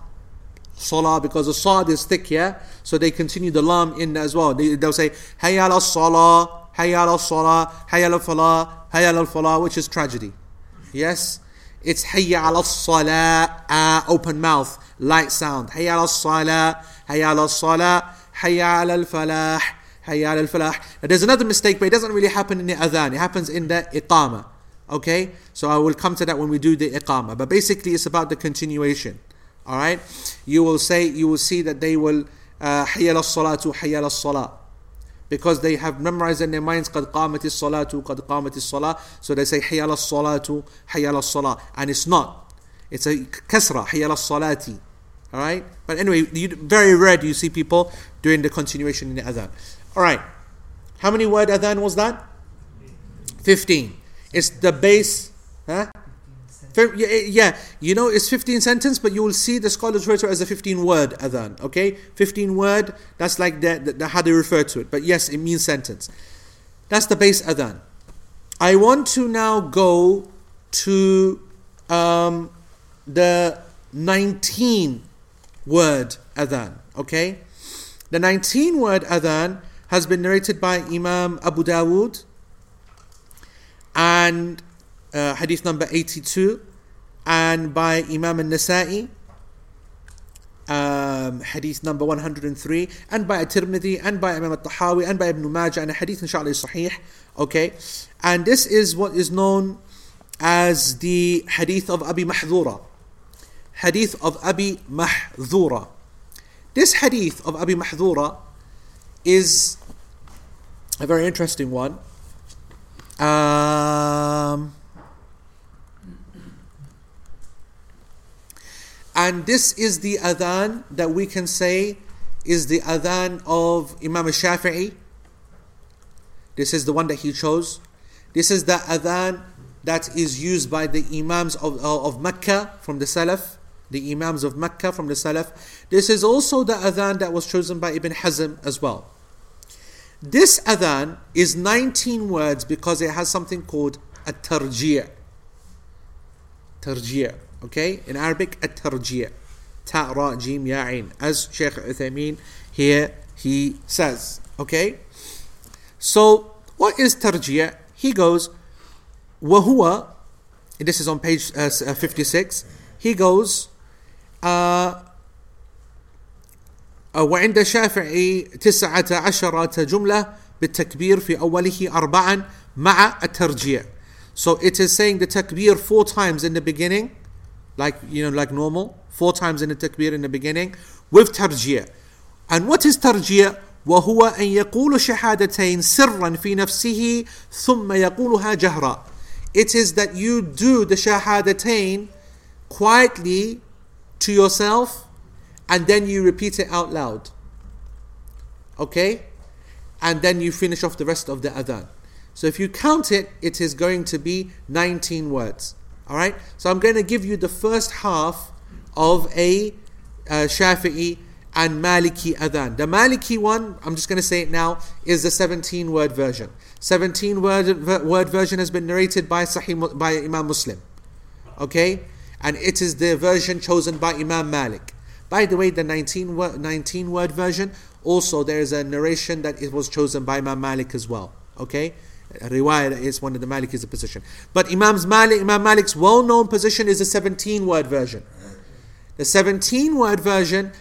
Salah because the sad is thick, yeah. So they continue the lam in as well. They, they'll say Hayya ala salah, Hayya ala salah, Hayya ala falah, Hayya ala falah, which is tragedy. Yes. It's hayya ala salah, uh, open mouth, light sound. Hayya ala salah, hayya ala salah, hayya al falah, hayya al falah. Now there's another mistake, but it doesn't really happen in the adhan. It happens in the iqama. Okay? So I will come to that when we do the iqama. But basically it's about the continuation. Alright? You will say, you will see that they will, uh, hayya ala salatu, hayya ala salah because they have memorized in their minds قد قامت الصلاة قد قامت الصلاة so they say حي على الصلاة حي على الصلاة and it's not it's a كسرة حي على الصلاة alright but anyway you, very rare do you see people doing the continuation in the adhan alright how many word adhan was that 15. It's the base. Huh? Yeah, yeah, you know it's 15 sentence, but you will see the scholars refer to it as a 15 word adhan. Okay, 15 word. That's like the, the, the- how they refer to it. But yes, it means sentence. That's the base adhan. I want to now go to um, the 19 word adhan. Okay, the 19 word adhan has been narrated by Imam Abu Dawood and uh, hadith number 82 and by Imam al-Nasa'i um, hadith number 103 and by At-Tirmidhi and by Imam al-Tahawi and by Ibn Majah and a hadith inshallah is sahih okay? And this is what is known as the hadith of Abi Mahdura hadith of Abi Mahdura this hadith of Abi Mahdura is a very interesting one. Um, and this is the adhan that we can say is the adhan of Imam Shafi'i. This is the one that he chose. This is the adhan that is used by the Imams of, uh, of Mecca from the Salaf. The Imams of Mecca from the Salaf. This is also the adhan that was chosen by Ibn Hazm as well. This adhan is 19 words because it has something called a tarjih. Tarjih, okay? In Arabic, a tarjih. Ta, ra, jim, ya, ain. As Shaykh Uthaymeen here, he says, okay? So, what is tarjih? He goes, وهو, this is on page uh, s- uh, 56, he goes, uh, وعند الشافعي تسعة عشرة جملة بالتكبير في أوله أربعا مع الترجيع. So it is saying the takbir four times in the beginning, like you know, like normal, four times in the takbir in the beginning, with tarjih. And what is tarjih? وهو أن يقول شهادتين سرا في نفسه ثم يقولها جهرا. It is that you do the shahadatain quietly to yourself and then you repeat it out loud. Okay? And then you finish off the rest of the adhan. So if you count it, it is going to be 19 words. Alright? So I'm going to give you the first half of a uh, Shafi'i and Maliki adhan. The Maliki one, I'm just going to say it now, is the 17 word version. 17 word, word version has been narrated by Sahih by Imam Muslim. Okay? And it is the version chosen by Imam Malik. By the way, the 19 word, 19 word version, also there is a narration that it was chosen by Imam Malik as well. Okay? Riwayah is one of the Maliki's position. But Imam's Malik, Imam Malik's well known position is the 17 word version. The 17 word version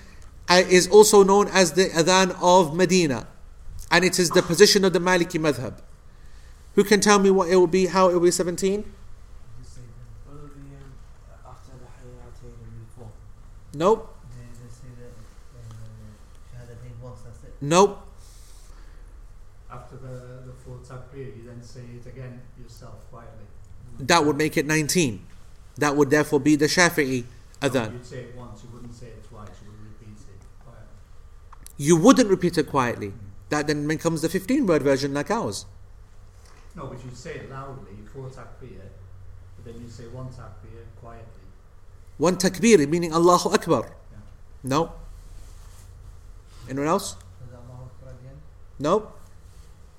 uh, is also known as the Adhan of Medina. And it is the position of the Maliki madhab. Who can tell me what it will be, how it will be 17? What will be um, after the Hayyatain and before? Nope. They, they say that uh, Shahadatain once, that's it. Nope. After the, the full takbir, you then say it again yourself quietly. That would make it 19. That would therefore be the Shafi'i adhan. You'd say it once, you wouldn't say it twice, you would repeat it quietly. You wouldn't repeat it quietly. That then becomes the 15 word version like ours. No, but you'd say it loudly, full takbir, but then you'd say one takbir quietly. One takbir, meaning Allahu Akbar. Yeah. No. Anyone else? Is that Allahu Akbar again? No.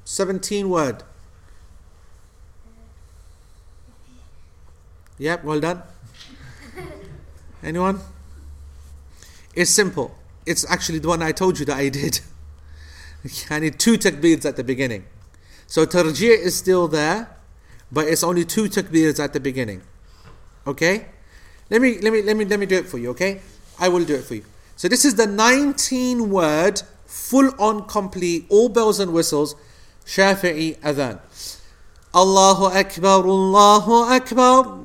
17 word. Yep, well done. Anyone? It's simple. It's actually the one I told you that I did. [laughs] I need two takbirs at the beginning. So tarjih is still there, but it's only two takbirs at the beginning. Okay? Let me let me let me let me do it for you, okay? I will do it for you. So this is the 19 word, full on complete, all bells and whistles, Shafi'i adhan. Allahu Akbar, Allahu Akbar.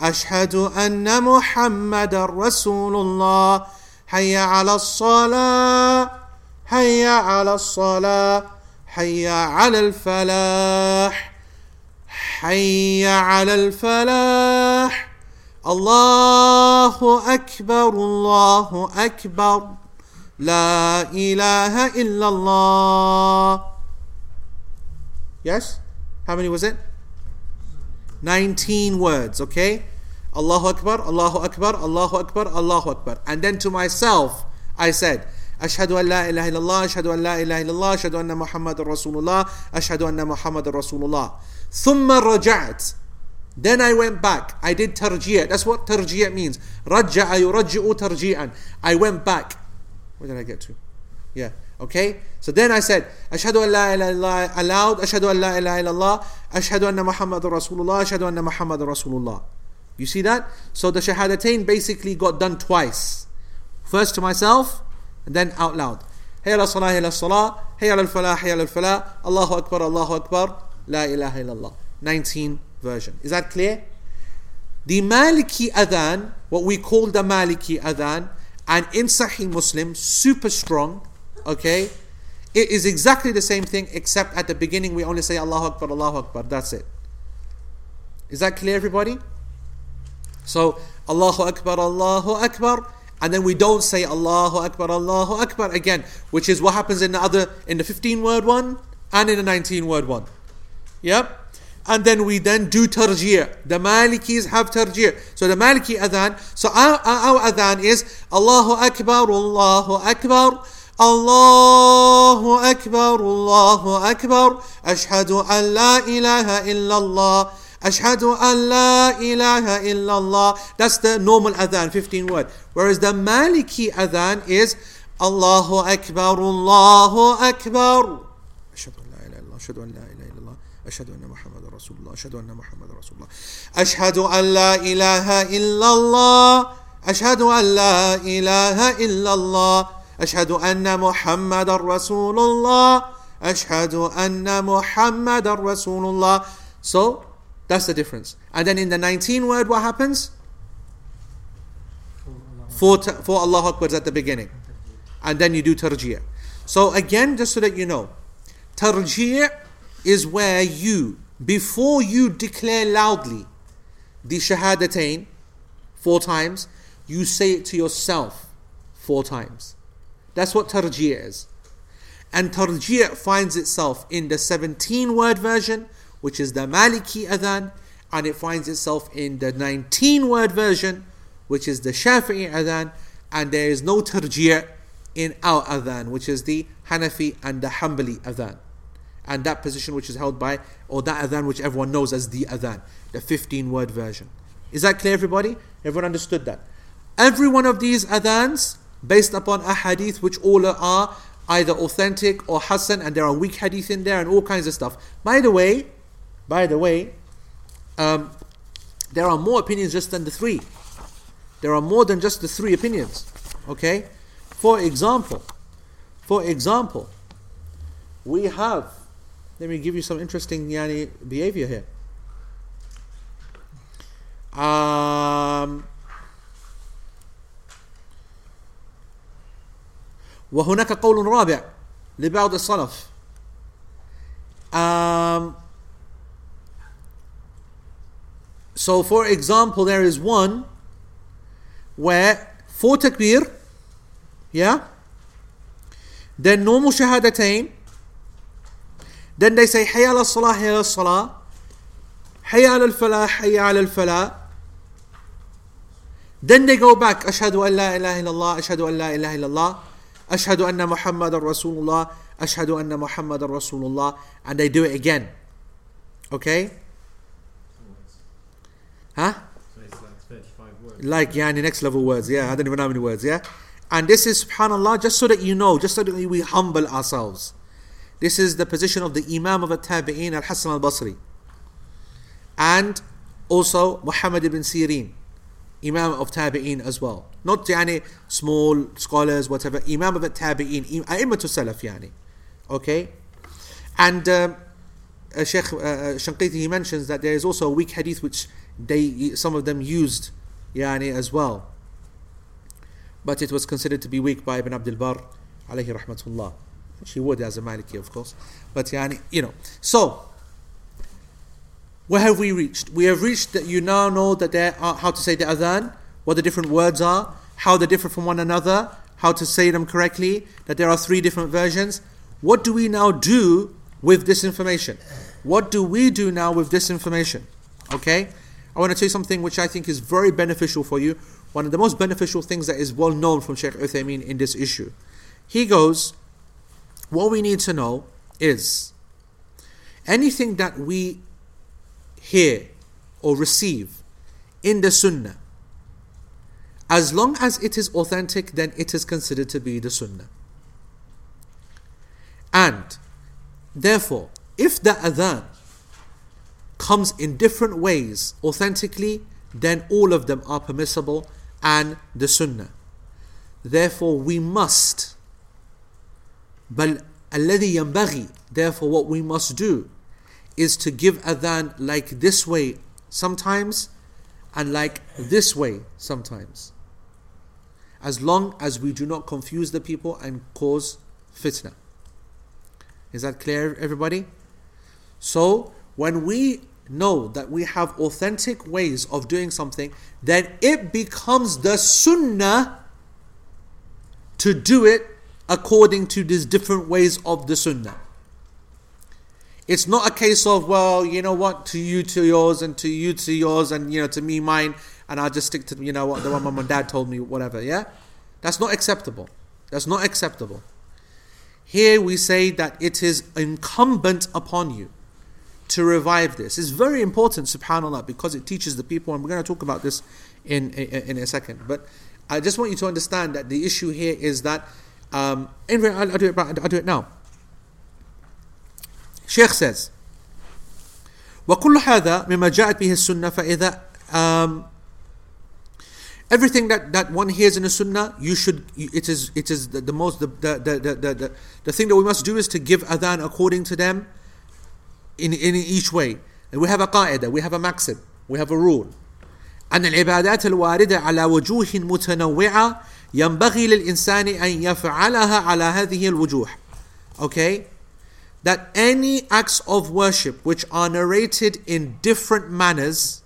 أشهد أن محمد رسول الله حي على الصلاة حي على الصلاة حي على الفلاح حي على الفلاح الله أكبر الله أكبر لا إله إلا الله Yes? How many was it? 19 words, okay? Allahu Akbar, Allahu Akbar, Allahu Akbar, Allahu Akbar. And then to myself, I said, أشهد أن لا إله إلا الله أشهد أن لا إله إلا الله أشهد أن محمد رسول الله أشهد أن محمد رسول الله ثم رجعت Then I went back. I did tarjiyah. That's what tarjiyah means. رجع يرجع ترجيعا. I went back. Where did I get to? Yeah. Okay? So then I said, أشهد أن لا إله إلا الله aloud, أشهد أن لا إله إلا الله, أشهد أن محمد رسول الله, أشهد أن محمد رسول الله. You see that? So the Shahadatain basically got done twice. First to myself, and then out loud. Hayya ala salah, hayya ala salah, ala falah, hayya ala falah, Allahu Akbar, Allahu Akbar, La ilaha illallah. 19 version. Is that clear? The Maliki Adhan, what we call the Maliki Adhan, and in Sahih Muslim, super strong, okay? It is exactly the same thing, except at the beginning we only say Allahu Akbar, Allahu Akbar, that's it. Is that clear, everybody? So, Allahu Akbar, Allahu Akbar, and then we don't say Allahu Akbar, Allahu Akbar again, which is what happens in the other, in the 15 word one and in the 19 word one. Yep. And then we then do tarjih. The Malikis have tarjih. So the Maliki adhan. So our, our adhan is Allahu Akbar, Allahu Akbar. Allahu Akbar, Allahu Akbar. Ashhadu an la ilaha illallah. Ashhadu an la ilaha illallah. That's the normal adhan, 15 word. Whereas the Maliki adhan is Allahu Akbar, Allahu Akbar. Ashhadu an la ilaha illallah. Ashhadu an la ilaha illallah. أشهد أن محمد رسول الله أشهد أن محمد رسول الله أشهد أن لا إله إلا الله أشهد أن لا إله إلا الله أشهد أن محمد رسول الله أشهد أن محمد رسول الله So that's the difference. And then in the 19 word what happens? Four, t- four Allah Akbars at the beginning. And then you do tarjiyah. So again, just so that you know, tarjiyah is where you, before you declare loudly the shahadatain four times, you say it to yourself four times. That's what tarjiyah is. And tarjiyah finds itself in the 17 word version, which is the Maliki adhan, and it finds itself in the 19 word version, which is the Shafi'i adhan, and there is no tarjiyah in our adhan, which is the Hanafi and the Hanbali adhan and that position which is held by, or that adhan which everyone knows as the adhan, the 15 word version. Is that clear, everybody? Everyone understood that? Every one of these adhans, based upon a hadith which all are either authentic or hasan, and there are weak hadith in there and all kinds of stuff. By the way, by the way, um, there are more opinions just than the three. There are more than just the three opinions. Okay? For example, for example, we have let me give you some interesting yani, behavior here. Um, وهناك قول رابع لبعض السلف So, for example, there is one where four takbir, yeah, then normal shahadatain, then they say hayya ala salah, hayya ala salah, hayya ala falah, hayya ala falah. Then they go back, ashhadu an la ilaha illallah, ashhadu an la ilaha illallah, ashhadu anna muhammadan rasulullah, ashhadu anna muhammadan rasulullah, and they do it again. Okay? Huh? So it's like 35 words. like yeah the next level words yeah. I don't even know how many words yeah. And this is subhanallah just so that you know just so that we humble ourselves. This is the position of the Imam of Al-Tabi'een Al-Hassan Al-Basri. And also Muhammad ibn Sirin Imam of Tabi'een as well. Not yani small scholars whatever. Imam of Tabi'een A'immatul Salaf yani. Okay? And um, uh, Sheikh uh, uh, Shanqiti he mentions that there is also a weak hadith which they some of them used yani as well. But it was considered to be weak by Ibn Abdul Barr alayhi rahmatullah. She would as a Maliki of course. But yani, you know. So where have we reached? We have reached that you now know that there are how to say the adhan, what the different words are, how they differ from one another, how to say them correctly, that there are three different versions. What do we now do with this information? What do we do now with this information? Okay? I want to tell you something which I think is very beneficial for you. One of the most beneficial things that is well known from Sheikh Uthaymeen in this issue. He goes, What we need to know is anything that we hear or receive in the Sunnah, as long as it is authentic, then it is considered to be the Sunnah. And therefore, if the adhan comes in different ways authentically, then all of them are permissible and the Sunnah. Therefore, we must. بل الذي ينبغي Therefore, what we must do is to give adhan like this way sometimes and like this way sometimes. As long as we do not confuse the people and cause fitna. Is that clear, everybody? So, when we know that we have authentic ways of doing something, then it becomes the sunnah to do it according to these different ways of the sunnah. It's not a case of, well, you know what, to you to yours, and to you to yours, and you know, to me mine, and I'll just stick to, you know, what the one mom and dad told me, whatever, yeah? That's not acceptable. That's not acceptable. Here we say that it is incumbent upon you to revive this. It's very important, subhanAllah, because it teaches the people, and we're going to talk about this in, in, in a second. But I just want you to understand that the issue here is that, um, anyway, I'll, I'll, do it, I'll do it now. Sheikh says, وكل هذا مما جاءت به السنة فإذا um, everything that, that one hears in the sunnah you should it is it is the, the most the the, the, the, the, the thing that we must do is to give adhan according to them in, in each way and we have a qaida we have a maxim we have a rule أن العبادات الواردة على وجوه متنوعة ينبغي للإنسان أن يفعلها على هذه الوجوه okay that any acts of worship which are narrated in different manners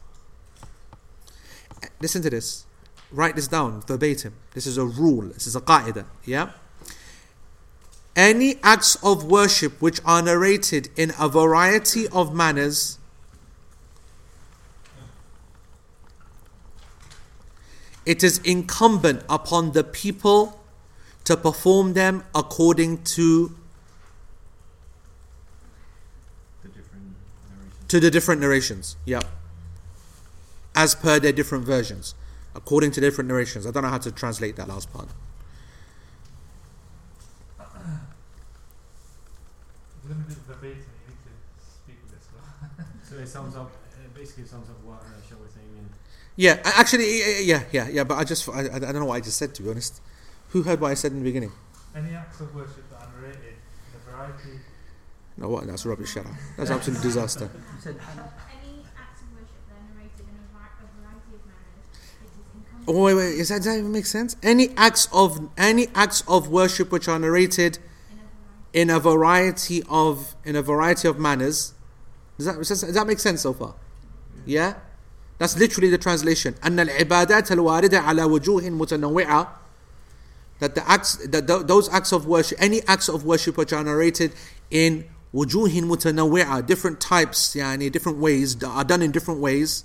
listen to this write this down verbatim this is a rule this is a qaida yeah Any acts of worship which are narrated in a variety of manners it is incumbent upon the people to perform them according to to the different narrations. Yeah. As per their different versions, according to different narrations. I don't know how to translate that last part. If you're going to do it verbatim, you need to speak with this. [laughs] So it sums up, it basically sums up what uh, Sheikh was saying in Yeah, actually, yeah, yeah, yeah. But I just, I, I don't know what I just said to be honest. Who heard what I said in the beginning? Any acts of worship that are narrated in a variety No, what? That's rubbish. Shut up. That's absolute disaster. [laughs] You said Any acts of worship that are narrated in a, variety of manners, it is incumbent Oh wait, wait. Is that, does that even make sense? Any acts of any acts of worship which are narrated in a variety in a variety of in a variety of manners. Does that does that make sense so far? Yeah, that's literally the translation. أن العبادات الواردة على وجوه متنوعة that the acts that tho- those acts of worship any acts of worship which are narrated in وجوه متنوعة different types يعني different ways that are done in different ways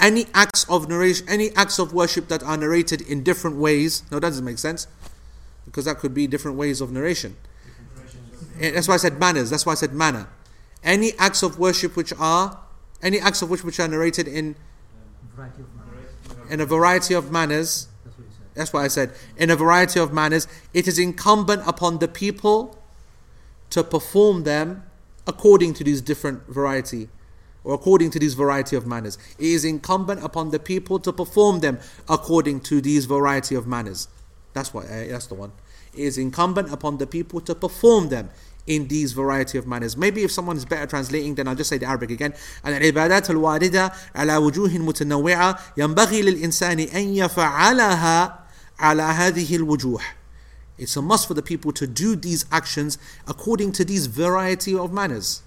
any acts of narration any acts of worship that are narrated in different ways no that doesn't make sense because that could be different ways of narration Eh, that's why I said manners. That's why I said manner. Any acts of worship which are any acts of which which are narrated in variety of manners. in a variety of manners. That's what you said. That's why I said in a variety of manners. It is incumbent upon the people to perform them according to these different variety or according to these variety of manners. It is incumbent upon the people to perform them according to these variety of manners. That's what. eh, that's the one It is incumbent upon the people to perform them in these variety of manners. Maybe if someone is better translating, then I'll just say the Arabic again. العبادات الواردة على وجوه متنوعة ينبغي للإنسان أن يفعلها على هذه الوجوه. It's a must for the people to do these actions according to these variety of manners.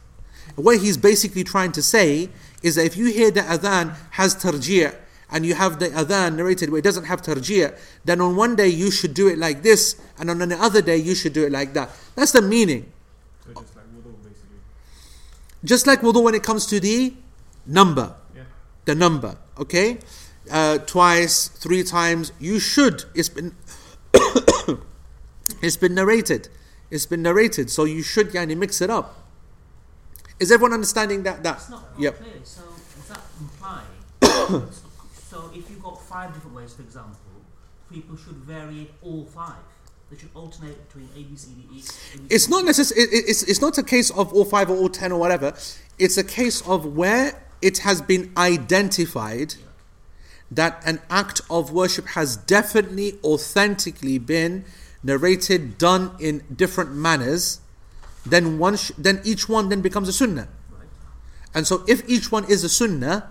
What he's basically trying to say is that if you hear the adhan has tarjih and you have the adhan narrated where it doesn't have tarjih, then on one day you should do it like this, and on the other day you should do it like that. That's the meaning. So just like wudu, basically. Just like wudu when it comes to the number, Yeah. the number, okay? Uh, twice, three times, you should. It's been [coughs] it's been narrated. It's been narrated, so you should yani, mix it up. Is everyone understanding that? That It's not yep. clear. So does that imply? [coughs] so, so if you've got five different ways, for example, people should vary all five. They should alternate between A, B, C, D, E. B, It's not D. necessary. It's, it's not a case of all five or all ten or whatever. It's a case of where it has been identified that an act of worship has definitely, authentically been narrated, done in different manners. Then one, sh- then each one then becomes a sunnah. Right. And so, if each one is a sunnah,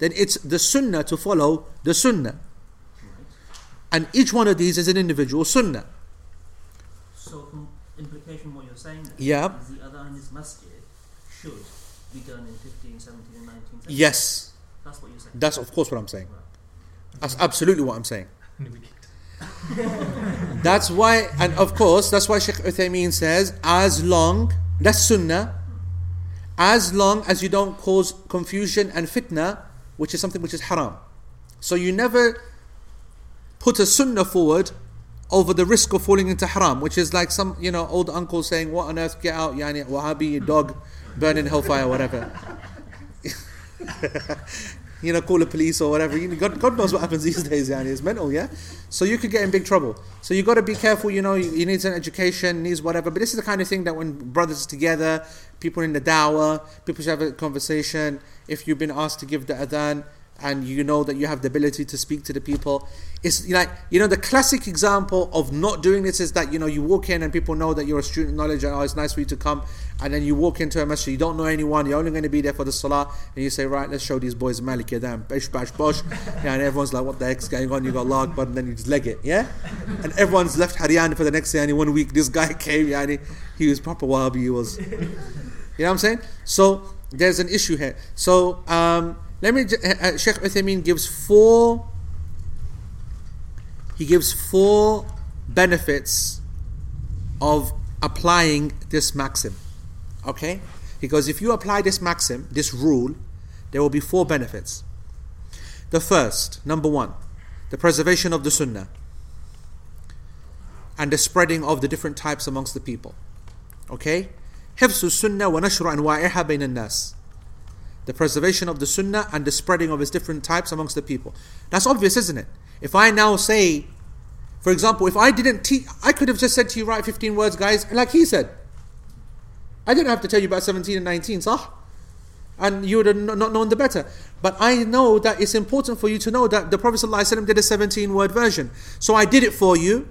then it's the sunnah to follow the sunnah. Right. And each one of these is an individual sunnah. So from implication what you're saying then, Yeah. is the other in this masjid should be done in 15, 17 and 19 century. Yes, That's what you're saying. that's of course what I'm saying. Right. That's absolutely what I'm saying. And we kicked. That's why, and of course, that's why Sheikh Uthaymeen says, as long, that's sunnah, as long as you don't cause confusion and fitna, which is something which is haram. So you never put a sunnah forward over the risk of falling into haram, which is like some, you know, old uncle saying, what on earth, get out, yani, Wahhabi, dog, burn in hellfire, whatever. [laughs] you know, call the police or whatever. God, God knows what happens these days, yani. It's mental, yeah? So you could get in big trouble. So you got to be careful, you know, you, you need an education, needs whatever. But this is the kind of thing that when brothers together, people in the dawah, people should have a conversation. If you've been asked to give the adhan and you know that you have the ability to speak to the people, it's like, you know, the classic example of not doing this is that, you know, you walk in and people know that you're a student of knowledge and oh, it's nice for you to come. And then you walk into a masjid, you don't know anyone, you're only going to be there for the salah, and you say, right, let's show these boys Maliki adhan, bash, bash, bosh. [laughs] Yeah, and everyone's like, what the heck's going on? You got Akbar, and then you just leg it, yeah? And everyone's left Haryana for the next and one week this guy [laughs] came, he, he was proper Wahhabi, he was. You know what I'm saying? So there's an issue here. So um, let me, j- uh, uh, Sheikh Uthaymeen gives four, he gives four benefits of applying this maxim. Okay? Because if you apply this maxim, this rule, there will be four benefits. The first, number one, the preservation of the sunnah and the spreading of the different types amongst the people. Okay? حفظ السنة ونشر أنواعها بين الناس. the preservation of the sunnah and the spreading of its different types amongst the people. That's obvious, isn't it? If I now say, for example, if I didn't teach, I could have just said to you, write 15 words, guys, like he said. I didn't have to tell you about 17 and 19, sah? And you would have not known the better. But I know that it's important for you to know that the Prophet ﷺ did a 17 word version. So I did it for you.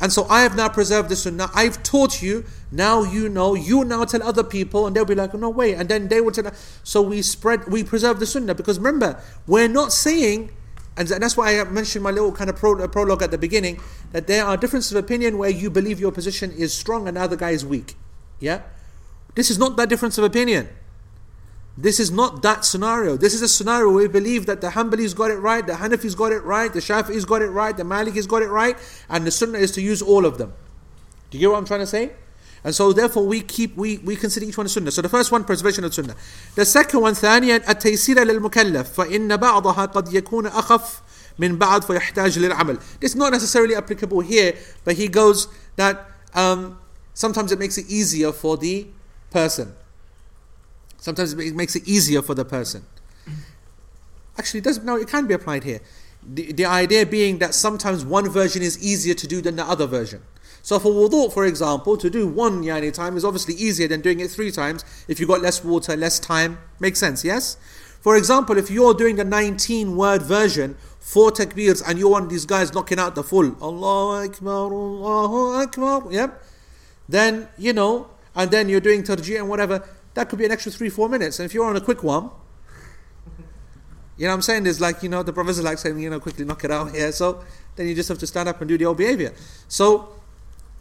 And so I have now preserved the sunnah. I've taught you. Now you know. You now tell other people, and they'll be like, no way. And then they will tell. So we spread, we preserve the sunnah. Because remember, we're not saying, and that's why I mentioned my little kind of pro, uh, prologue at the beginning, that there are differences of opinion where you believe your position is strong and the other guy is weak. Yeah? This is not that difference of opinion. This is not that scenario. This is a scenario where we believe that the Hanbalis got it right, the Hanafis got it right, the Shafi'is got it right, the Malikis got it right, and the Sunnah is to use all of them. Do you get what I'm trying to say? And so therefore we keep we, we consider each one a sunnah. So the first one, preservation of sunnah. The second one, ثانيا التيسير للمكلف فإن بعضها قد يكون أخف من بعض فيحتاج للعمل. This is not necessarily applicable here, but he goes that um, sometimes it makes it easier for the person. Sometimes it makes it easier for the person. Actually, it doesn't. No, it can be applied here. The, the idea being that sometimes one version is easier to do than the other version. So for wudu, for example, to do one yani time is obviously easier than doing it three times if you've got less water, less time. Makes sense, yes? For example, if you're doing the 19 word version, four takbirs, and you're one of these guys knocking out the full Allahu Akbar, Allahu Akbar, yep, then, you know, and then you're doing tarjih and whatever, that could be an extra three, four minutes. And if you're on a quick one, you know what I'm saying? There's like, you know, the professor like saying, you know, quickly knock it out here. So then you just have to stand up and do the old behavior. So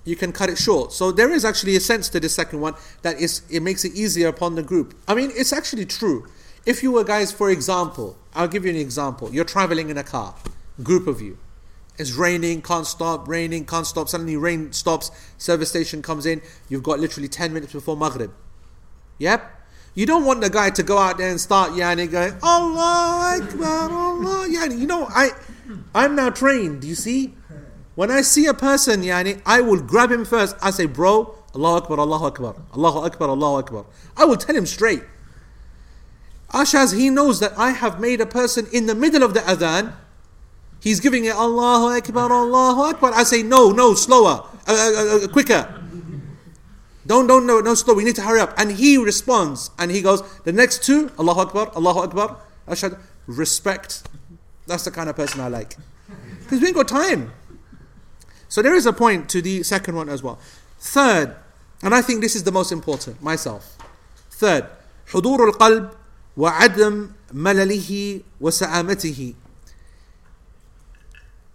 you can cut it short. So there is actually a sense to the second one that is it makes it easier upon the group. I mean, it's actually true. If you were guys, for example, I'll give you an example. You're traveling in a car, group of you. It's raining, can't stop, raining, can't stop. Suddenly rain stops, service station comes in. You've got literally 10 minutes before Maghrib. Yep. You don't want the guy to go out there and start yani going, Allah Akbar, Allah. Yani, you know, I, I'm now trained, you see? When I see a person, yani, I will grab him first. I say, bro, Allahu Akbar, Allahu Akbar, Allahu Akbar, Allahu Akbar. I will tell him straight. Ashaz, he knows that I have made a person in the middle of the adhan. He's giving it Allahu Akbar, Allahu Akbar. I say, no, no, slower, uh, uh, uh, quicker. Don't, don't, no, no, slow. We need to hurry up. And he responds, and he goes, the next two, Allahu Akbar, Allahu Akbar, Ashad, respect. That's the kind of person I like. Because we ain't got time. So there is a point to the second one as well. Third, and I think this is the most important, myself. Third, حضور القلب وعدم ملله وسآمته.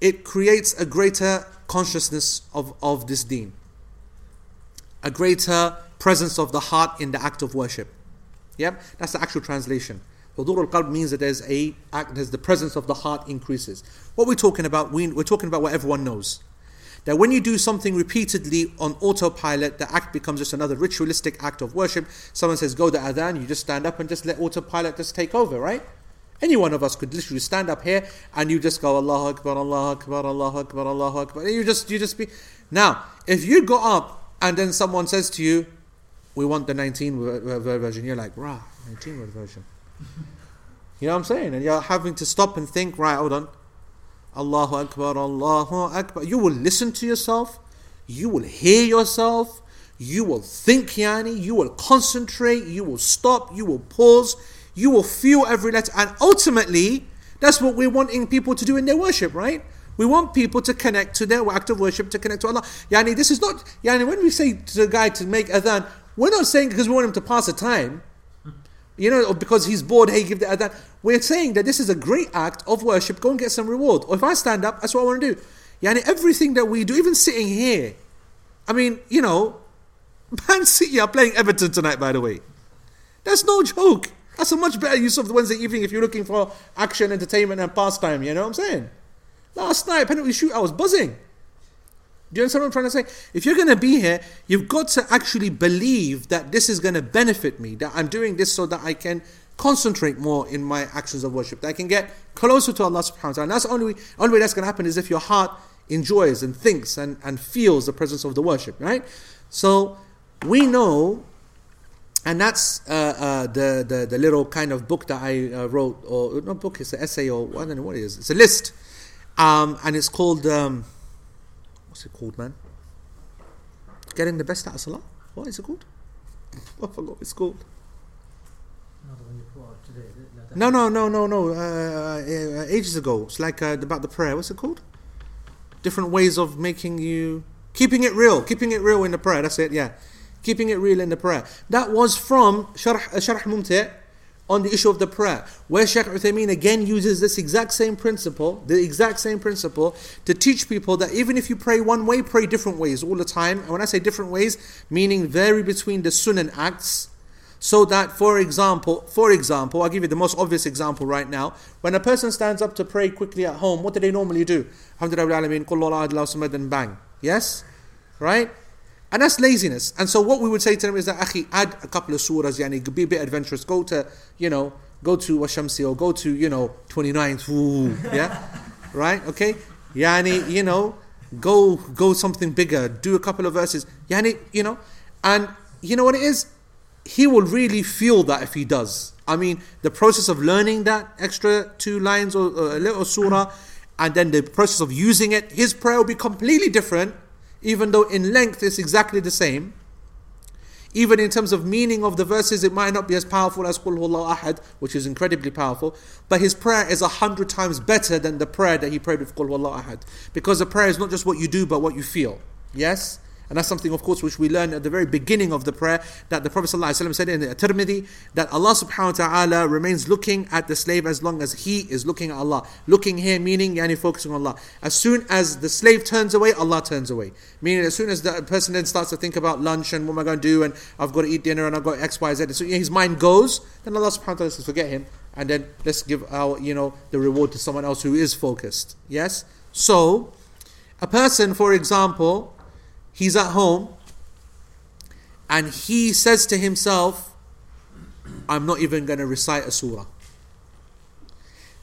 It creates a greater consciousness of, of this deen a greater presence of the heart in the act of worship. Yep, that's the actual translation. Hudur al-qalb means that there's a act, there's the presence of the heart increases. What we're talking about, we, we're talking about what everyone knows. That when you do something repeatedly on autopilot, the act becomes just another ritualistic act of worship. Someone says, go to adhan, you just stand up and just let autopilot just take over, right? Any one of us could literally stand up here and you just go Allahu Akbar, Allahu Akbar, Allahu Akbar, Allahu Akbar. And you just you just be now, if you go up and then someone says to you, we want the 19 word version. You're like, rah, 19 word version. [laughs] You know what I'm saying? And you're having to stop and think, right, hold on. Allahu Akbar, Allahu Akbar. You will listen to yourself. You will hear yourself. You will think, yani. You will concentrate. You will stop. You will pause. You will feel every letter. And ultimately, that's what we're wanting people to do in their worship, right? We want people to connect to their act of worship, to connect to Allah. Yani, this is not, yani, when we say to the guy to make adhan, we're not saying because we want him to pass the time, you know, because he's bored, hey, give the adhan. We're saying that this is a great act of worship, go and get some reward. Or if I stand up, that's what I want to do. Yani, everything that we do, even sitting here, I mean, you know, [laughs] Man City are playing Everton tonight, by the way. That's no joke. That's a much better use of the Wednesday evening if you're looking for action, entertainment, and pastime. You know what I'm saying? Last night, penalty shoot, I was buzzing. Do you understand what I'm trying to say? If you're going to be here, you've got to actually believe that this is going to benefit me, that I'm doing this so that I can concentrate more in my actions of worship, that I can get closer to Allah subhanahu wa ta'ala. And that's the only only way that's going to happen is if your heart enjoys and thinks and, and feels the presence of the worship, right? So we know, and that's uh, uh, the, the, the little kind of book that I uh, wrote, or not book, it's an essay, or I don't know what it is. It's a list um, and it's called, um, what's it called, man? Getting the best out of Salah? What is it called? [laughs] I forgot what it's called. No, no, no, no, no. Uh, uh, ages ago. It's like uh, about the prayer. What's it called? Different ways of making you. Keeping it real. Keeping it real in the prayer. That's it, yeah. Keeping it real in the prayer. That was from Sharh, uh, Sharh Mumti' on the issue of the prayer, where Sheikh Uthaymeen again uses this exact same principle, the exact same principle, to teach people that even if you pray one way, pray different ways all the time. And when I say different ways, meaning vary between the sunnah acts, so that, for example, for example, I'll give you the most obvious example right now. When a person stands up to pray quickly at home, what do they normally do? Alhamdulillah, bang. Yes? Right? And that's laziness. And so what we would say to them is that, Akhi, add a couple of surahs, yani, be a bit adventurous. Go to, you know, go to Washamsi or go to, you know, 29th. Ooh, yeah? [laughs] right? Okay? Yani, you know, go go something bigger. Do a couple of verses. Yani, you know. And you know what it is? He will really feel that if he does. I mean, the process of learning that extra two lines or, or a little surah, and then the process of using it, his prayer will be completely different even though in length it's exactly the same. Even in terms of meaning of the verses, it might not be as powerful as Qul Huwallahu Ahad, which is incredibly powerful. But his prayer is a hundred times better than the prayer that he prayed with Qul Huwallahu Ahad. Because the prayer is not just what you do, but what you feel. Yes? And that's something, of course, which we learn at the very beginning of the prayer that the Prophet ﷺ said in the Tirmidhi that Allah subhanahu wa ta'ala remains looking at the slave as long as he is looking at Allah. Looking here meaning yani focusing on Allah. As soon as the slave turns away, Allah turns away. Meaning as soon as the person then starts to think about lunch and what am I going to do and I've got to eat dinner and I've got X, Y, Z. So his mind goes, then Allah subhanahu wa ta'ala says, forget him. And then let's give our, you know, the reward to someone else who is focused. Yes? So, a person, for example, he's at home and he says to himself, I'm not even going to recite a surah.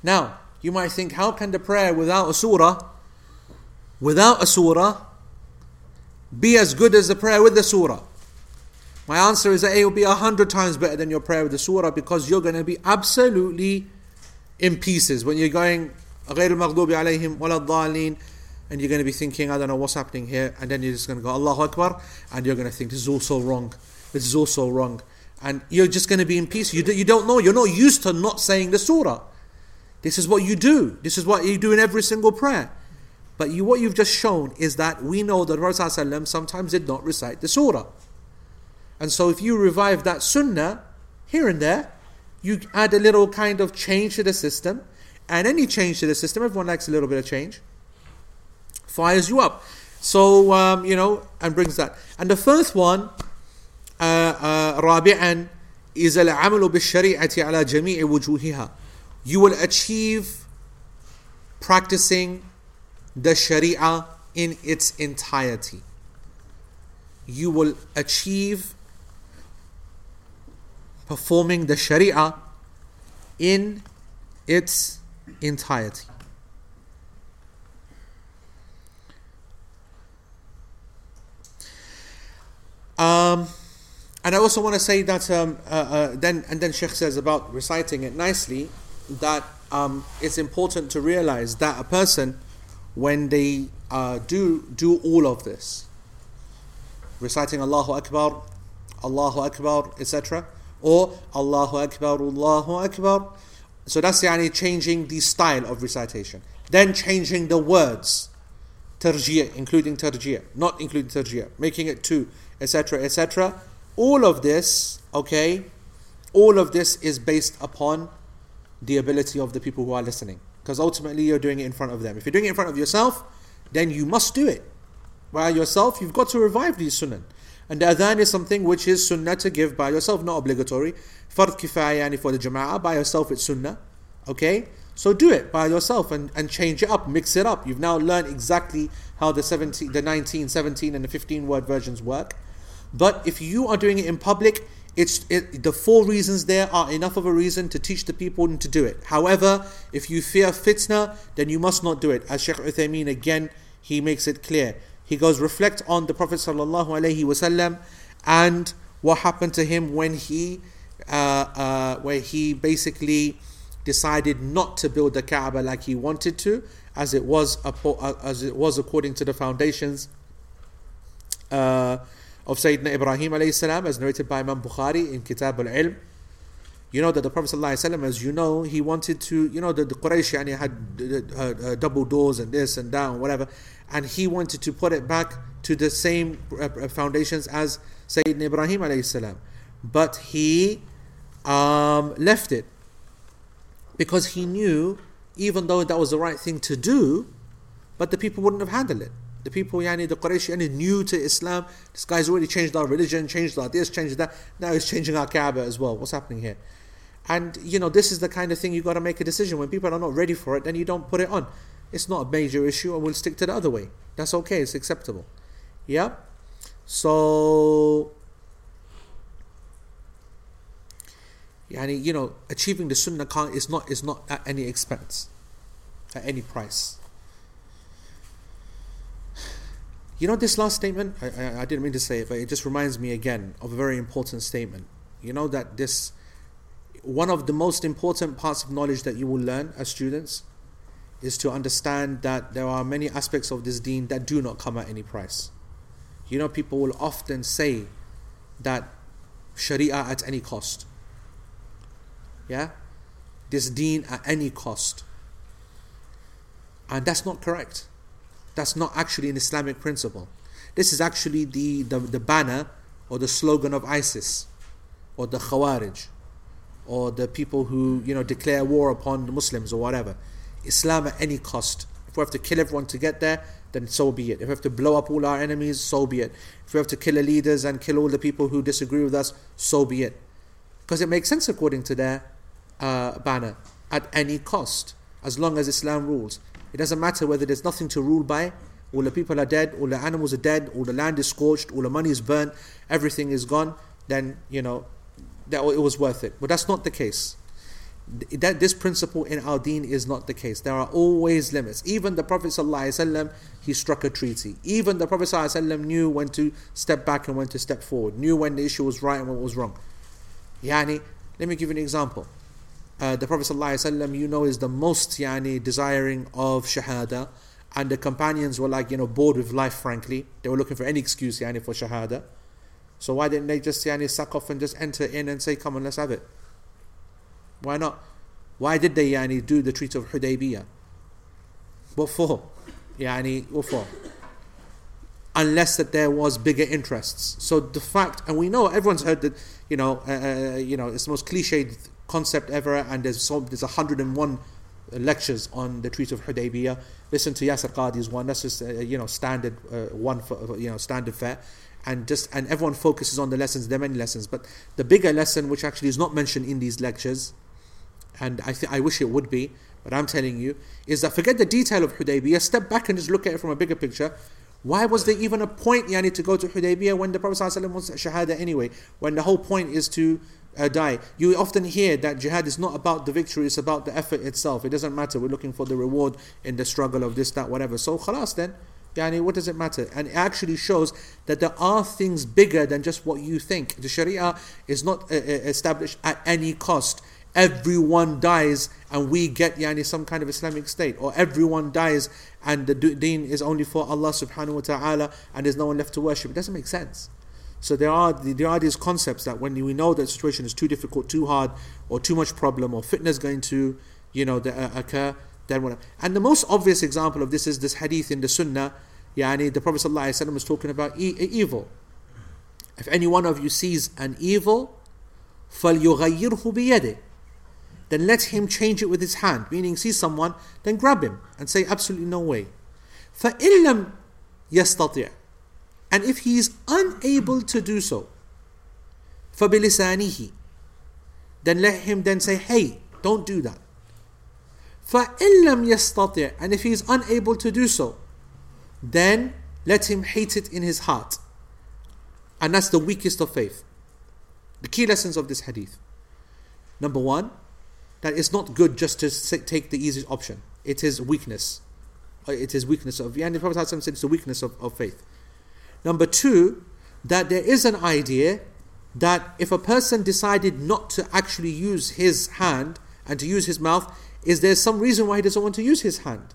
Now, you might think, how can the prayer without a surah, without a surah, be as good as the prayer with the surah? My answer is that it will be a hundred times better than your prayer with the surah because you're going to be absolutely in pieces when you're going غير المغضوب عليهم ولا الضالين and you're going to be thinking, I don't know what's happening here, and then you're just going to go Allahu Akbar, and you're going to think this is also wrong, this is also wrong, and you're just going to be in peace. You, do, you don't know, you're not used to not saying the surah. This is what you do. This is what you do in every single prayer. But you, what you've just shown is that we know that Rasulullah sometimes did not recite the surah. And so if you revive that sunnah here and there, you add a little kind of change to the system, and any change to the system, everyone likes a little bit of change, fires you up. So, um, you know, and brings that. And the first one, رابعا is العمل بالشريعة على جميع وجوهها. You will achieve practicing the Sharia in its entirety. You will achieve performing the Sharia in its entirety. Um, and I also want to say that um, uh, uh, then and then Sheikh says about reciting it nicely that um, it's important to realize that a person when they uh, do do all of this, reciting Allahu Akbar, Allahu Akbar, etc., or Allahu Akbar, Allahu Akbar. So that's yani changing the style of recitation. Then changing the words, tarjiyah, including tarjiyah, not including tarjiyah, making it two, etc., etc. All of this, okay, all of this is based upon the ability of the people who are listening. Because ultimately you're doing it in front of them. If you're doing it in front of yourself, then you must do it. By yourself, you've got to revive these sunnah. And the adhan is something which is sunnah to give by yourself, not obligatory. Fard kifaya yani for the jama'ah, by yourself it's sunnah. Okay? So do it by yourself and, and change it up, mix it up. You've now learned exactly how the 17, the 19, 17, and the 15 word versions work. But if you are doing it in public, it's it, the four reasons there are enough of a reason to teach the people to do it. However, if you fear fitna, then you must not do it. As Sheikh Uthaymeen again, he makes it clear. He goes, reflect on the Prophet wasallam and what happened to him when he, uh, uh, where he basically decided not to build the Kaaba like he wanted to, as it was as it was according to the foundations uh, of Sayyidina Ibrahim alayhi salam, as narrated by Imam Bukhari in Kitab al-Ilm. You know that the Prophet ﷺ, as you know, he wanted to, you know, the, the Quraysh yani, had uh, uh, double doors and this and that and whatever, and he wanted to put it back to the same uh, foundations as Sayyidina Ibrahim alayhi salam. But he um, left it because he knew, even though that was the right thing to do, but the people wouldn't have handled it. The people, yani, the Quraysh, yani, new to Islam. This guy's already changed our religion, changed our this, changed that. Now he's changing our Kaaba as well. What's happening here? And you know, this is the kind of thing you got to make a decision. When people are not ready for it, then you don't put it on. It's not a major issue, and we'll stick to the other way. That's okay. It's acceptable. Yeah. So, yani, you know, achieving the sunnah is not is not at any expense, at any price. You know this last statement? I, I, I, didn't mean to say it, but it just reminds me again of a very important statement. You know that this, one of the most important parts of knowledge that you will learn as students is to understand that there are many aspects of this deen that do not come at any price. You know, people will often say that Sharia at any cost. Yeah? This deen at any cost. And that's not correct. That's not actually an Islamic principle. This is actually the, the, the banner or the slogan of ISIS or the Khawarij or the people who you know declare war upon the Muslims or whatever. Islam at any cost. If we have to kill everyone to get there, then so be it. If we have to blow up all our enemies, so be it. If we have to kill the leaders and kill all the people who disagree with us, so be it. Because it makes sense according to their uh, banner. At any cost, as long as Islam rules. It doesn't matter whether there's nothing to rule by, all the people are dead, all the animals are dead, all the land is scorched, all the money is burnt, everything is gone, then, you know, that it was worth it. But that's not the case. That this principle in our deen is not the case. There are always limits. Even the Prophet ﷺ, he struck a treaty. Even the Prophet ﷺ knew when to step back and when to step forward. Knew when the issue was right and when was wrong. Yani, let me give you an example. Uh, the Prophet ﷺ, you know, is the most yani, desiring of shahada, and the companions were like, you know, bored with life. Frankly, they were looking for any excuse yani, for shahada. So why didn't they just yani, suck off and just enter in and say, "Come on, let's have it"? Why not? Why did they yani, do the Treaty of Hudaybiyah? What for? Yani, what for? Unless that there was bigger interests. So the fact, and we know everyone's heard that, you know, uh, uh you know, it's the most cliched concept ever, and there's so, there's 101 lectures on the Treaty of Hudaybiyah. Listen to Yasir Qadi's one. That's just uh, you know standard uh, one for you know standard fare, and just and everyone focuses on the lessons. There are many lessons, but the bigger lesson, which actually is not mentioned in these lectures, and I th- I wish it would be, but I'm telling you, is that forget the detail of Hudaybiyah. Step back and just look at it from a bigger picture. Why was there even a point, Yani, to go to Hudaybiyah when the Prophet ﷺ wants Shahada anyway? When the whole point is to uh, die. You often hear that jihad is not about the victory, it's about the effort itself. It doesn't matter, we're looking for the reward in the struggle of this, that, whatever. So, khalas then, yani, what does it matter? And it actually shows that there are things bigger than just what you think. The Sharia is not uh, uh established at any cost. Everyone dies and we get yani, some kind of Islamic state, or everyone dies and the deen is only for Allah subhanahu wa ta'ala and there's no one left to worship. It doesn't make sense. So there are there are these concepts that when we know that situation is too difficult, too hard, or too much problem, or fitna's going to, you know, the, uh, occur. Then whatever. And the most obvious example of this is this hadith in the Sunnah. Yani the Prophet ﷺ was talking about e- evil. If any one of you sees an evil, فَلْيُغَيِّرْهُ بِيَدِهِ Then let him change it with his hand. Meaning, see someone, then grab him and say, absolutely no way. and if he is unable to do so, فَبِلِسَانِهِ Then let him then say, hey, don't do that. فَإِن لَمْ يَسْتَطِعْ And if he is unable to do so, then let him hate it in his heart. And that's the weakest of faith. The key lessons of this hadith. Number one, that it's not good just to take the easiest option. It is weakness. It is weakness of, and the Prophet said it's the weakness of, of faith. Number two, that there is an idea that if a person decided not to actually use his hand and to use his mouth, is there some reason why he doesn't want to use his hand?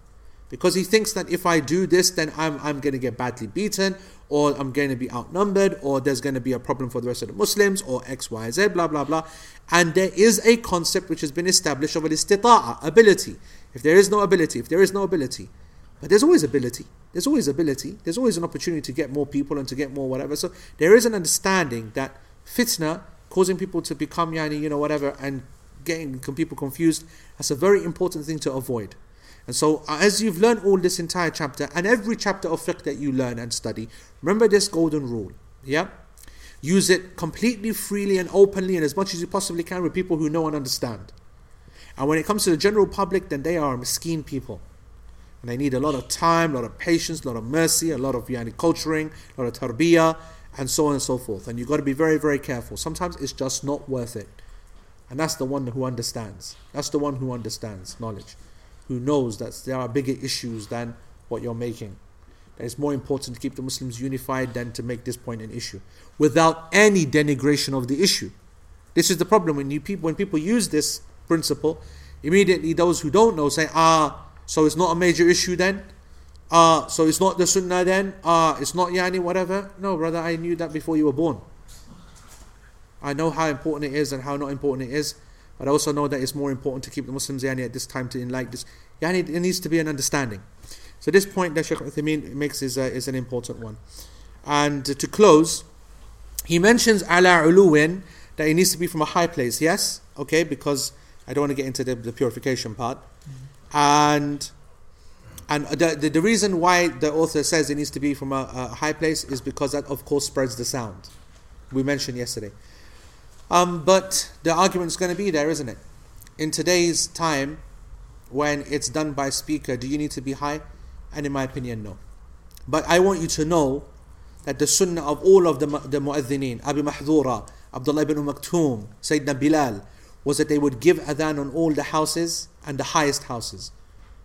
Because he thinks that if I do this, then I'm, I'm going to get badly beaten, or I'm going to be outnumbered, or there's going to be a problem for the rest of the Muslims, or X, Y, Z, blah, blah, blah. And there is a concept which has been established of al-istita'a, ability. If there is no ability, if there is no ability, but there's always ability. There's always ability. There's always an opportunity to get more people and to get more whatever. So there is an understanding that fitna, causing people to become yani, you know, whatever, and getting people confused, that's a very important thing to avoid. And so, uh, as you've learned all this entire chapter and every chapter of fiqh that you learn and study, remember this golden rule. Yeah? Use it completely freely and openly and as much as you possibly can with people who know and understand. And when it comes to the general public, then they are mesquite people. And they need a lot of time, a lot of patience, a lot of mercy, a lot of yani, culturing, a lot of tarbiyah, and so on and so forth. And you've got to be very, very careful. Sometimes it's just not worth it. And that's the one who understands. That's the one who understands knowledge, who knows that there are bigger issues than what you're making. That it's more important to keep the Muslims unified than to make this point an issue, without any denigration of the issue. This is the problem when you people when people use this principle, immediately those who don't know say, ah, so it's not a major issue then? Uh, so it's not the sunnah then? Uh, it's not yani whatever? No, brother, I knew that before you were born. I know how important it is and how not important it is. But I also know that it's more important to keep the Muslims yani, at this time to enlighten this. Yani, it needs to be an understanding. So this point that Shaykh Uthaymeen makes is, uh, is an important one. And to close, he mentions ala uluwin that it needs to be from a high place. Yes, okay, because I don't want to get into the, the purification part. And and the, the, the reason why the author says it needs to be from a, a high place is because that, of course, spreads the sound. We mentioned yesterday. Um, but the argument is going to be there, isn't it? In today's time, when it's done by speaker, do you need to be high? And in my opinion, no. But I want you to know that the sunnah of all of the, the mu'adhineen, Abu Mahdura, Abdullah ibn Maktoum, Sayyidina Bilal, was that they would give adhan on all the houses and the highest houses.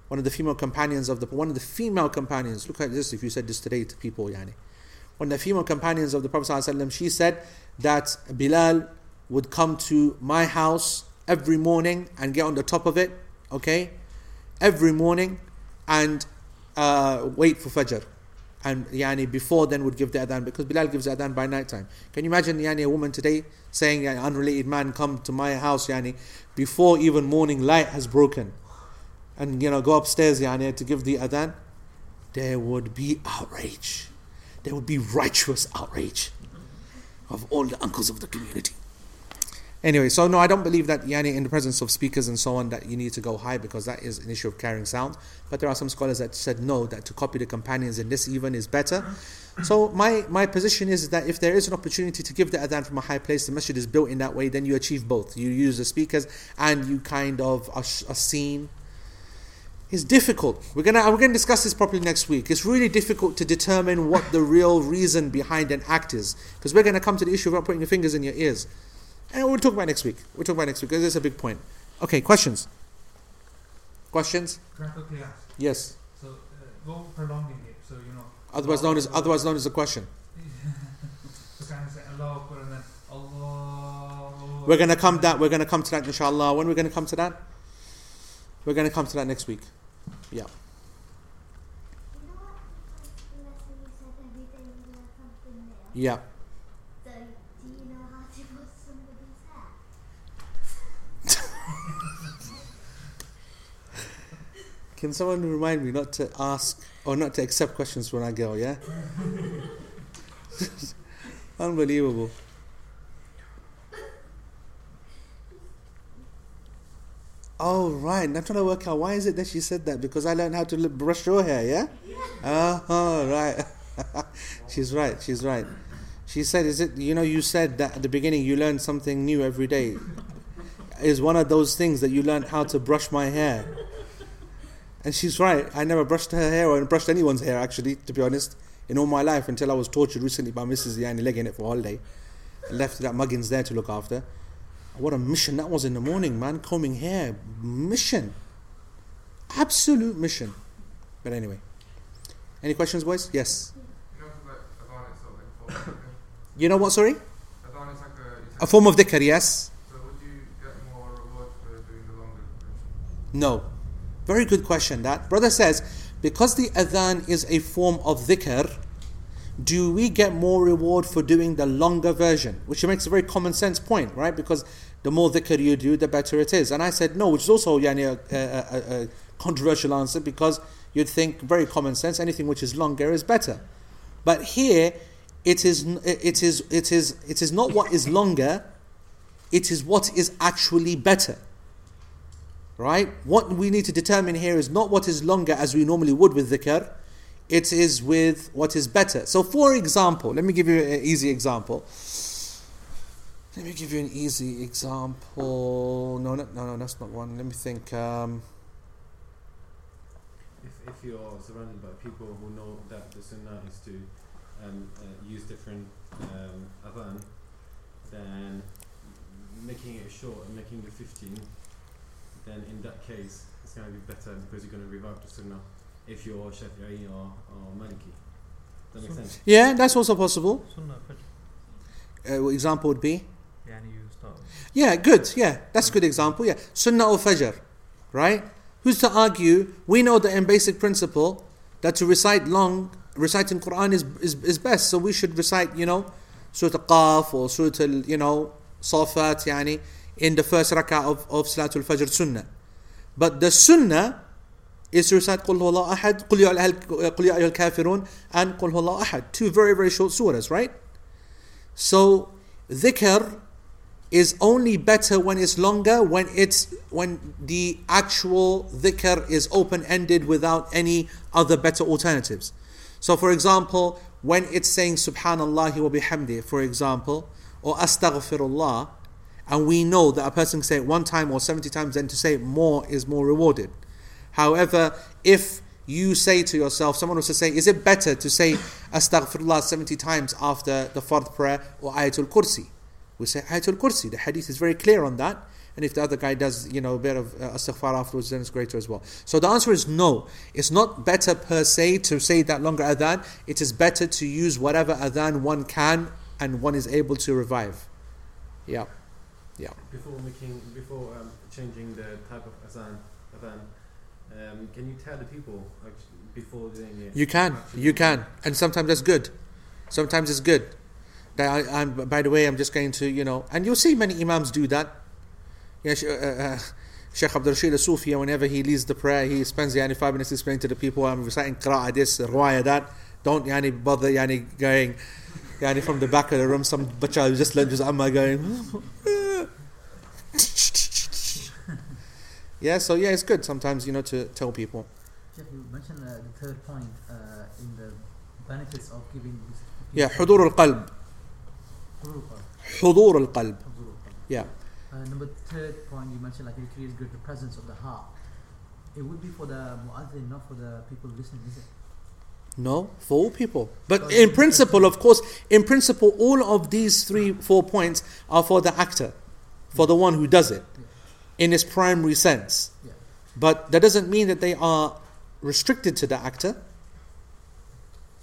One of the female companions of the one of the female companions, look at this if you said this today to people, yani. One of the female companions of the Prophet ﷺ, she said that Bilal would come to my house every morning and get on the top of it, okay? Every morning and uh, wait for Fajr. And yani before then would give the adhan because Bilal gives the adhan by night time. Can you imagine yani a woman today saying yani, unrelated man come to my house yani before even morning light has broken and you know go upstairs yani to give the adhan? There would be outrage. There would be righteous outrage of all the uncles of the community. Anyway, so no, I don't believe that yani in the presence of speakers and so on that you need to go high because that is an issue of carrying sound. But there are some scholars that said no, that to copy the companions in this even is better. So my my position is that if there is an opportunity to give the adhan from a high place, the masjid is built in that way, then you achieve both. You use the speakers and you kind of are, seen. It's difficult. We're gonna we're gonna discuss this properly next week. It's really difficult to determine what the real reason behind an act is because we're gonna come to the issue of not putting your fingers in your ears. And we'll talk about next week. We'll talk about next week because it's a big point. Okay, questions? Questions? Can I quickly ask? Yes. So, uh, go prolonging it, so you know. Otherwise known as otherwise known as a question. [laughs] So kind of say Allah Akbar and then Allah. We're gonna come that we're gonna come to that inshallah. When we're gonna come to that? We're gonna come to that next week. Yeah. You know what? Lesson you said every day you learn something new. Yeah. So, do you know how to wash somebody's hair? Can someone remind me not to ask or not to accept questions when I go, yeah? [laughs] Unbelievable. Oh right, I'm trying to work out why is it that she said that because I learned how to brush your hair, yeah? Uh, oh right, [laughs] she's right. She's right. She said, "Is it? You know, you said that at the beginning you learn something new every day. Is one of those things that you learn how to brush my hair." And she's right. I never brushed her hair or brushed anyone's hair, actually, to be honest, in all my life until I was tortured recently by Mrs. Yani legging it for holiday. I left that muggins there to look after. What a mission that was in the morning, man. Combing hair. Mission. Absolute mission. But anyway. Any questions, boys? Yes. You know, like Adhan is sort of like a form of dhikr. You know what, sorry? Adhan is like a. A form of dhikr, yes? So would you get more reward for doing the longer version? No. Very good question. That brother says, because the adhan is a form of dhikr, do we get more reward for doing the longer version? Which makes a very common sense point, right? Because the more dhikr you do, the better it is. And I said no, which is also yani, a, a, a, controversial answer because you'd think very common sense. Anything which is longer is better. But here, it is it is it is it is not what is longer. It is what is actually better. Right? What we need to determine here is not what is longer as we normally would with dhikr, it is with what is better. So, for example, let me give you an easy example. Let me give you an easy example. No, no, no, no that's not one. Let me think. Um, If, if you're surrounded by people who know that the sunnah is to um, uh, use different um, adhan, then making it short and making it 15, then in that case it's going to be better because you're going to revive the sunnah if you're Shafi'i or, or Maliki. Does that make sense? yeah, that's also possible. Sunnah Fajr. Uh, example would be Yani you start. Yeah, good. Yeah, that's a good example. Yeah, Sunnah or Fajr, right? Who's to argue? We know that in basic principle that to recite long, reciting Quran is, is, is best. So we should recite, you know, Surah Al-Qaf or Surah Al, you know, Safat, yani, in the first rak'ah of, of Salatul Fajr Sunnah. But the Sunnah is to recite Qul Huwallahu Ahad, Qul Ya Ayyuhal Kafirun, and Qul Huwallahu Ahad. Two very, very short surahs, right? So, dhikr is only better when it's longer, when it's when the actual dhikr is open-ended without any other better alternatives. So, for example, when it's saying Subhanallah wa bihamdi, for example, or Astaghfirullah, and we know that a person can say it one time or 70 times then to say it more is more rewarded. However if you say to yourself someone was to say is it better to say astaghfirullah 70 times after the fard prayer or ayatul kursi? We say ayatul kursi. The hadith is very clear on that. And if the other guy does you know a bit of uh, astaghfar afterwards then it's greater as well. So the answer is no. It's not better per se to say that longer adhan. It is better to use whatever adhan one can and one is able to revive. Yeah yeah Before making, before um, changing the type of azan, adhan, um, can you tell the people actually, before doing it? You can, you can, and sometimes that's good. Sometimes it's good. That I, I'm, by the way, I'm just going to, you know, and you'll see many imams do that. Yeah, uh, uh, Sheikh Abdul Rashid al-Sufi, whenever he leads the prayer, he spends the yani, five minutes explaining to the people, I'm reciting qira'ah this, ruwaya that. Don't yani, bother yani, going yani, from the back of the room, some who just learned his amma going, [laughs] yeah, so yeah, it's good sometimes, you know, to tell people. Sheikh, you mentioned uh, the third point uh, in the benefits of giving this. Yeah, حضور القلب. حضور القلب. Yeah. Uh, number third point you mentioned like it creates good the presence of the heart. It would be for the muazzin, not for the people listening, is it? No, for all people. But in principle, of course, in principle, all of these three, four points are for the actor, for the one who does it, in its primary sense. Yeah. But that doesn't mean that they are restricted to the actor.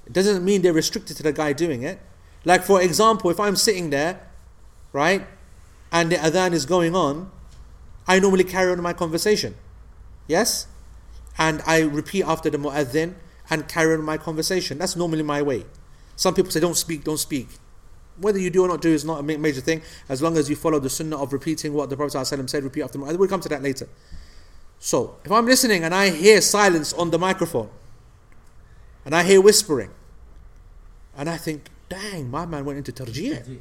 It doesn't mean they're restricted to the guy doing it. Like, for example, if I'm sitting there, right, and the adhan is going on, I normally carry on my conversation. Yes? And I repeat after the mu'adhin and carry on my conversation. That's normally my way. Some people say, don't speak, don't speak. Whether you do or not do is not a major thing, as long as you follow the sunnah of repeating what the Prophet ﷺ said, repeat after mu'adhin. We'll come to that later. So, if I'm listening and I hear silence on the microphone, and I hear whispering, and I think, dang, my man went into tarjih.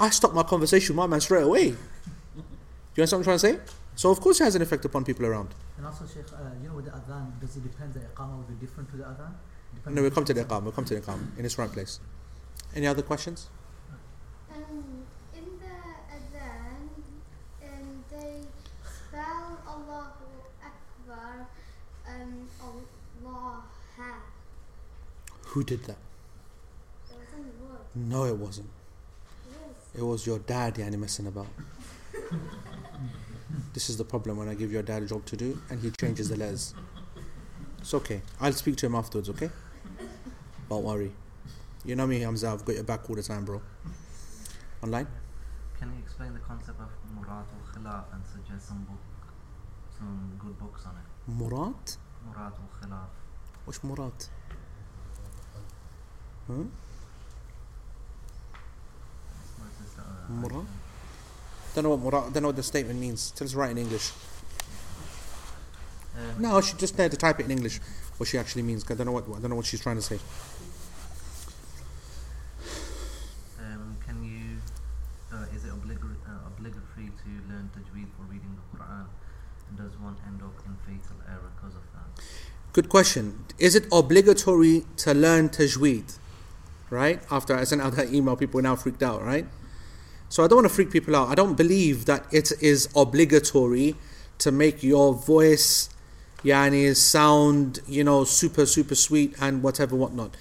I stop my conversation with my man straight away. Do you understand what I'm trying to say? So of course it has an effect upon people around. And also, Sheikh, uh, you know, with the adhan, does it depend the iqamah will be different to the adhan? Depend- No, we'll come to the iqam. We'll come to the iqam in its right place. Any other questions? Um, in the adhan, um, they spell Allahu Akbar, um, Allah. Who did that? It. No, it wasn't. Yes. It was your dad, yani, messing about. [laughs] this is the problem when I give your dad a job to do and he changes the letters. It's okay. I'll speak to him afterwards, okay? Don't worry. You know me, Hamza, I've got your back all the time, bro. Online? Can you explain the concept of Murat al Khilaf and suggest some book, some good books on it? Murat? Murat al Khilaf. Which Murat? Huh? What is this, uh, Murat? Don't know what Murat, don't know what the statement means. Tell us right in English. Um, No, she just had to type it in English what she actually means. I don't know what I don't know what she's trying to say. Um, can you? Uh, is it obligatory, uh, obligatory to learn tajweed for reading the Quran? And does one end up in fatal error because of that? Good question. Is it obligatory to learn tajweed? Right? After I sent out that email, people were now freaked out, right? So I don't want to freak people out. I don't believe that it is obligatory to make your voice yani sound, you know, super, super sweet and whatever, whatnot.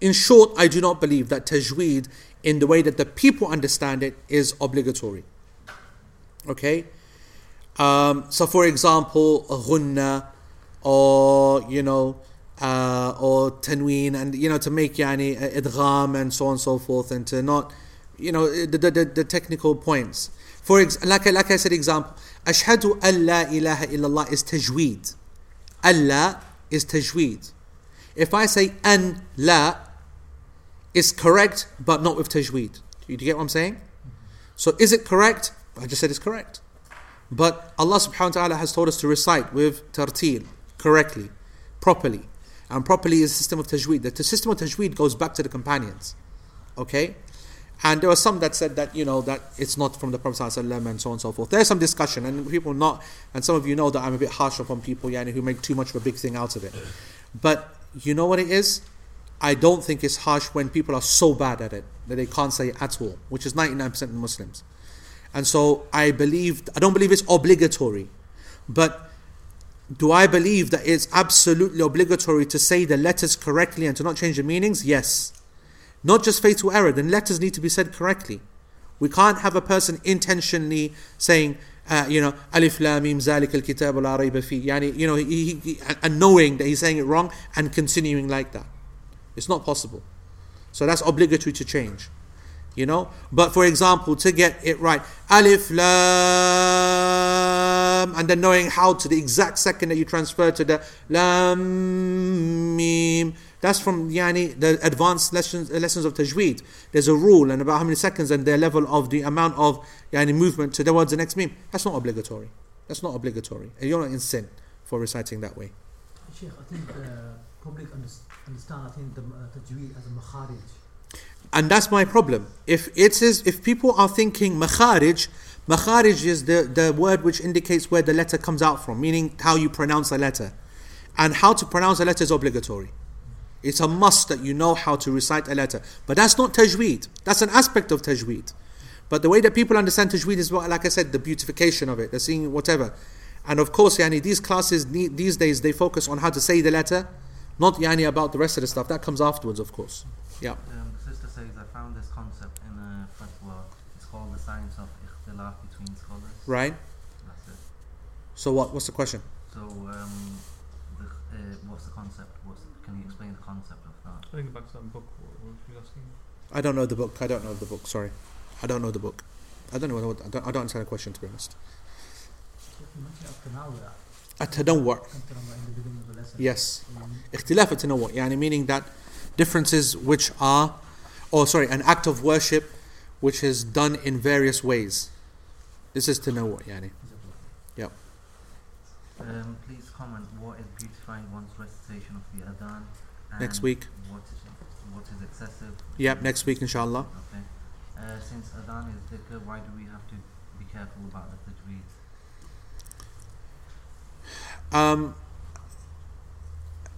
In short, I do not believe that tajweed, in the way that the people understand it, is obligatory. Okay? Um, so, for example, ghunna, or you know, uh, or tanween, and you know, to make yani idgham and so on and so forth, and to not, you know, the the, the, technical points. For ex- like I, like I said, example, ashhadu an la ilaha illallah is tajweed. Allah is tajweed. If I say an la, is correct, but not with tajweed. Do you get what I'm saying? So is it correct? I just said it's correct. But Allah subhanahu wa ta'ala has told us to recite with tartil, correctly, properly. And properly is the system of tajweed. The system of tajweed goes back to the companions. Okay? And there were some that said that, you know, that it's not from the Prophet and so on and so forth. There's some discussion, and people not, and some of you know that I'm a bit harsh upon people yani, who make too much of a big thing out of it. But you know what it is? I don't think it's harsh when people are so bad at it that they can't say it at all, which is 99% of Muslims. And so I believe, I don't believe it's obligatory, but do I believe that it's absolutely obligatory to say the letters correctly and to not change the meanings? Yes. Not just fatal error, the letters need to be said correctly. We can't have a person intentionally saying, uh, you know, alif lam mim zalik al kitab la rayba fi, yani, you know, he, he, and knowing that he's saying it wrong and continuing like that. It's not possible. So that's obligatory to change. You know? But for example, to get it right, alif lam, and then knowing how to the exact second that you transfer to the lam mim. That's from yani the advanced lessons lessons of tajweed. There's a rule and about how many seconds and the level of the amount of yani movement to the words the next mim. That's not obligatory. That's not obligatory. And you're not in sin for reciting that way. Sheikh, I think the public unders- understand, I think, the uh, tajweed as a makharij. And that's my problem. If it is, if people are thinking makharij, makharij is the, the word which indicates where the letter comes out from, meaning how you pronounce a letter. And how to pronounce a letter is obligatory. It's a must that you know how to recite a letter. But that's not tajweed. That's an aspect of tajweed. But the way that people understand tajweed is, what, like I said, the beautification of it. They're seeing whatever. And of course, yani, these classes, these days, they focus on how to say the letter, not yani, about the rest of the stuff. That comes afterwards, of course. Yeah. Um, the sister says, I found this concept in a fatwa It's called the science of ikhtilaf between scholars. Right? That's it. So what? What's the question? So, um, the, uh, what's the concept? What's can you explain the concept of that? I think back to that book. What, what were you asking? I don't know the book. I don't know the book. Sorry. I don't know the book. I don't know what, I don't, I don't understand the question, to be honest. You mentioned up to now that التنوع up to now in the beginning of the lesson. yes Um, اختلاف التنوع يعني meaning that differences which are or sorry an act of worship which is done in various ways. This is to know what, yani. Yep. Um, please comment what is beautifying one's recitation of the adhan. Next week. What is, what is excessive? Yep, next week, inshallah. Okay. Uh, since adhan is um, dhikr, why do we have to be careful about the tajweed? Um,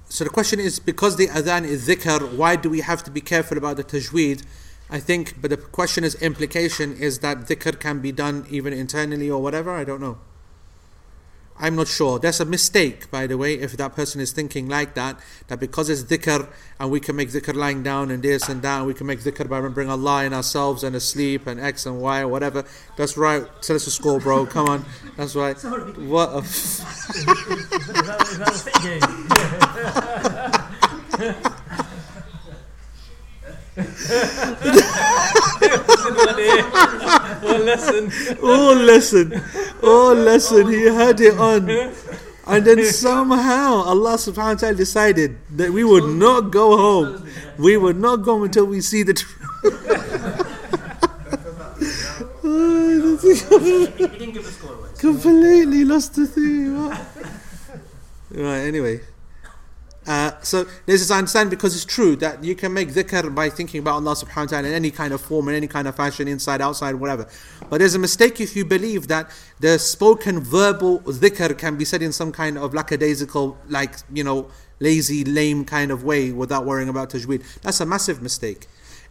so the question is because the adhan is dhikr, why do we have to be careful about the tajweed? I think, but the question is implication is that dhikr can be done even internally or whatever. I don't know. I'm not sure. That's a mistake, by the way, if that person is thinking like that, that because it's dhikr and we can make dhikr lying down and this and that, and we can make dhikr by remembering Allah in ourselves and asleep and X and Y or whatever. That's right. Tell us a score, bro. Come on. That's right. Sorry. What a. [laughs] [laughs] F- [laughs] is, that, is that a fit game? One lesson. oh lesson, oh lesson, he had it on. And then somehow Allah subhanahu wa ta'ala decided that we would not go home. We would not go home until we see the truth. He didn't give the score. Completely lost the thing. right, anyway. Uh, so this is I understand because it's true that you can make dhikr by thinking about Allah subhanahu wa ta'ala in any kind of form, in any kind of fashion, inside, outside, whatever. But there's a mistake if you believe that the spoken verbal dhikr can be said in some kind of lackadaisical, like, you know, lazy, lame kind of way without worrying about tajweed. That's a massive mistake.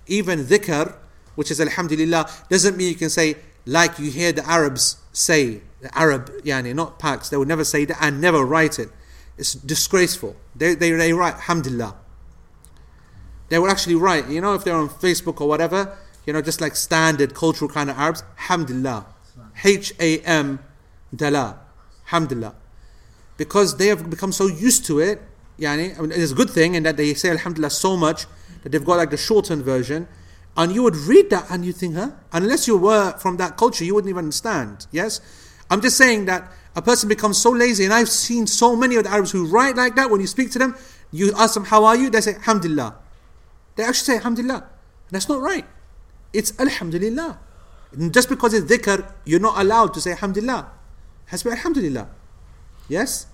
Even dhikr, which is alhamdulillah, doesn't mean you can say, like you hear the Arabs say, the Arab, yani, not Paks, they would never say that and never write it. It's disgraceful. They, they, they write Alhamdulillah. They will actually write, you know, if they're on Facebook or whatever, you know, just like standard cultural kind of Arabs, Alhamdulillah. H A M Dala. Alhamdulillah. Because they have become so used to it, yani, I mean, it's a good thing in that they say Alhamdulillah so much that they've got like the shortened version. And you would read that and you think, huh? Unless you were from that culture, you wouldn't even understand. Yes? I'm just saying that a person becomes so lazy, and I've seen so many of the Arabs who write like that. When you speak to them, you ask them, How are you? They say, Alhamdulillah. They actually say, Alhamdulillah. That's not right. It's Alhamdulillah. And just because it's dhikr, you're not allowed to say Alhamdulillah. Has to be Alhamdulillah. Yes?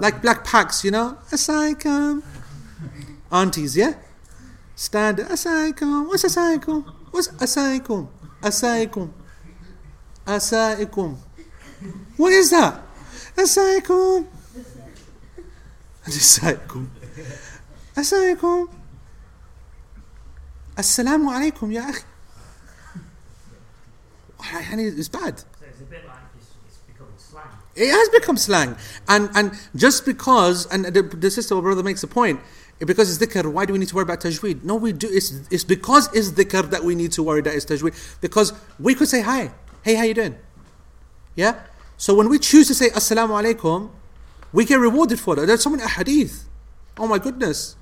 Like black packs, you know? Assalamualaikum. Aunties, yeah? Stand. Assalamualaikum. What's Assalamualaikum? What's Assalamualaikum? Assalamualaikum. Assalamualaikum. What is that? A cycle. A cycle. A cycle. Assalamu alaikum, ya akhi. It's bad. So it's a bit like it's, it's slang. It has become slang. And and just because, and the, the sister or brother makes a point, because it's dhikr, why do we need to worry about tajweed? No, we do. It's, it's because it's dhikr that we need to worry that it's tajweed. Because we could say hi. Hey, how you doing? Yeah? So when we choose to say assalamu alaikum, we get rewarded for that. There's so many hadith. Oh my goodness.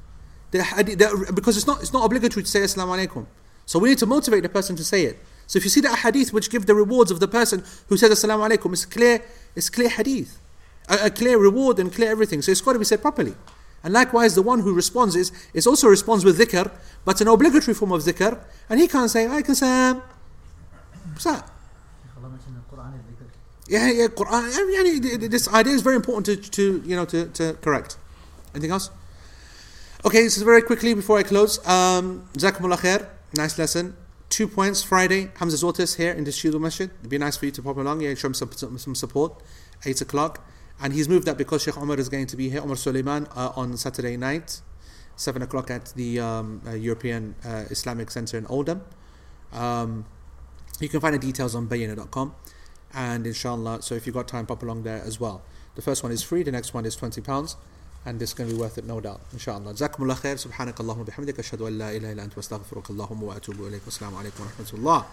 The hadith, the, because it's not, it's not obligatory to say assalamu alaikum. So we need to motivate the person to say it. So if you see the hadith which give the rewards of the person who says assalamu alaikum, it's clear, it's clear hadith. A, a clear reward and clear everything. So it's got to be said properly. And likewise, the one who responds is, is also responds with dhikr, but an obligatory form of dhikr, and he can't say, I can say, what's that? Sheikh Allah mentioned in the Quran is dhikr. Yeah, yeah, Quran. This idea is very important to, to you know to, to correct. Anything else? Okay, this so is very quickly before I close. Um, khair. Nice lesson. Two points Friday. Hamza Tzortzis here in the Shidu Masjid. It'd be nice for you to pop along. Yeah, show him some, some support. 8 o'clock. And he's moved that because Sheikh Omar is going to be here, Omar Suleiman, uh, on Saturday night, 7 o'clock at the um, uh, European uh, Islamic Center in Oldham. Um, you can find the details on bayana.com and inshallah. So if you've got time, pop along there as well. The first one is free, the next one is £20, and it's going to be worth it, no doubt, inshallah. Jazakumullah khair, subhanakallahumma bihamdika, ashhadu an la ilaha illa anta astaghfiruka wa atubu ilayk. Assalamu wa rahmatullah.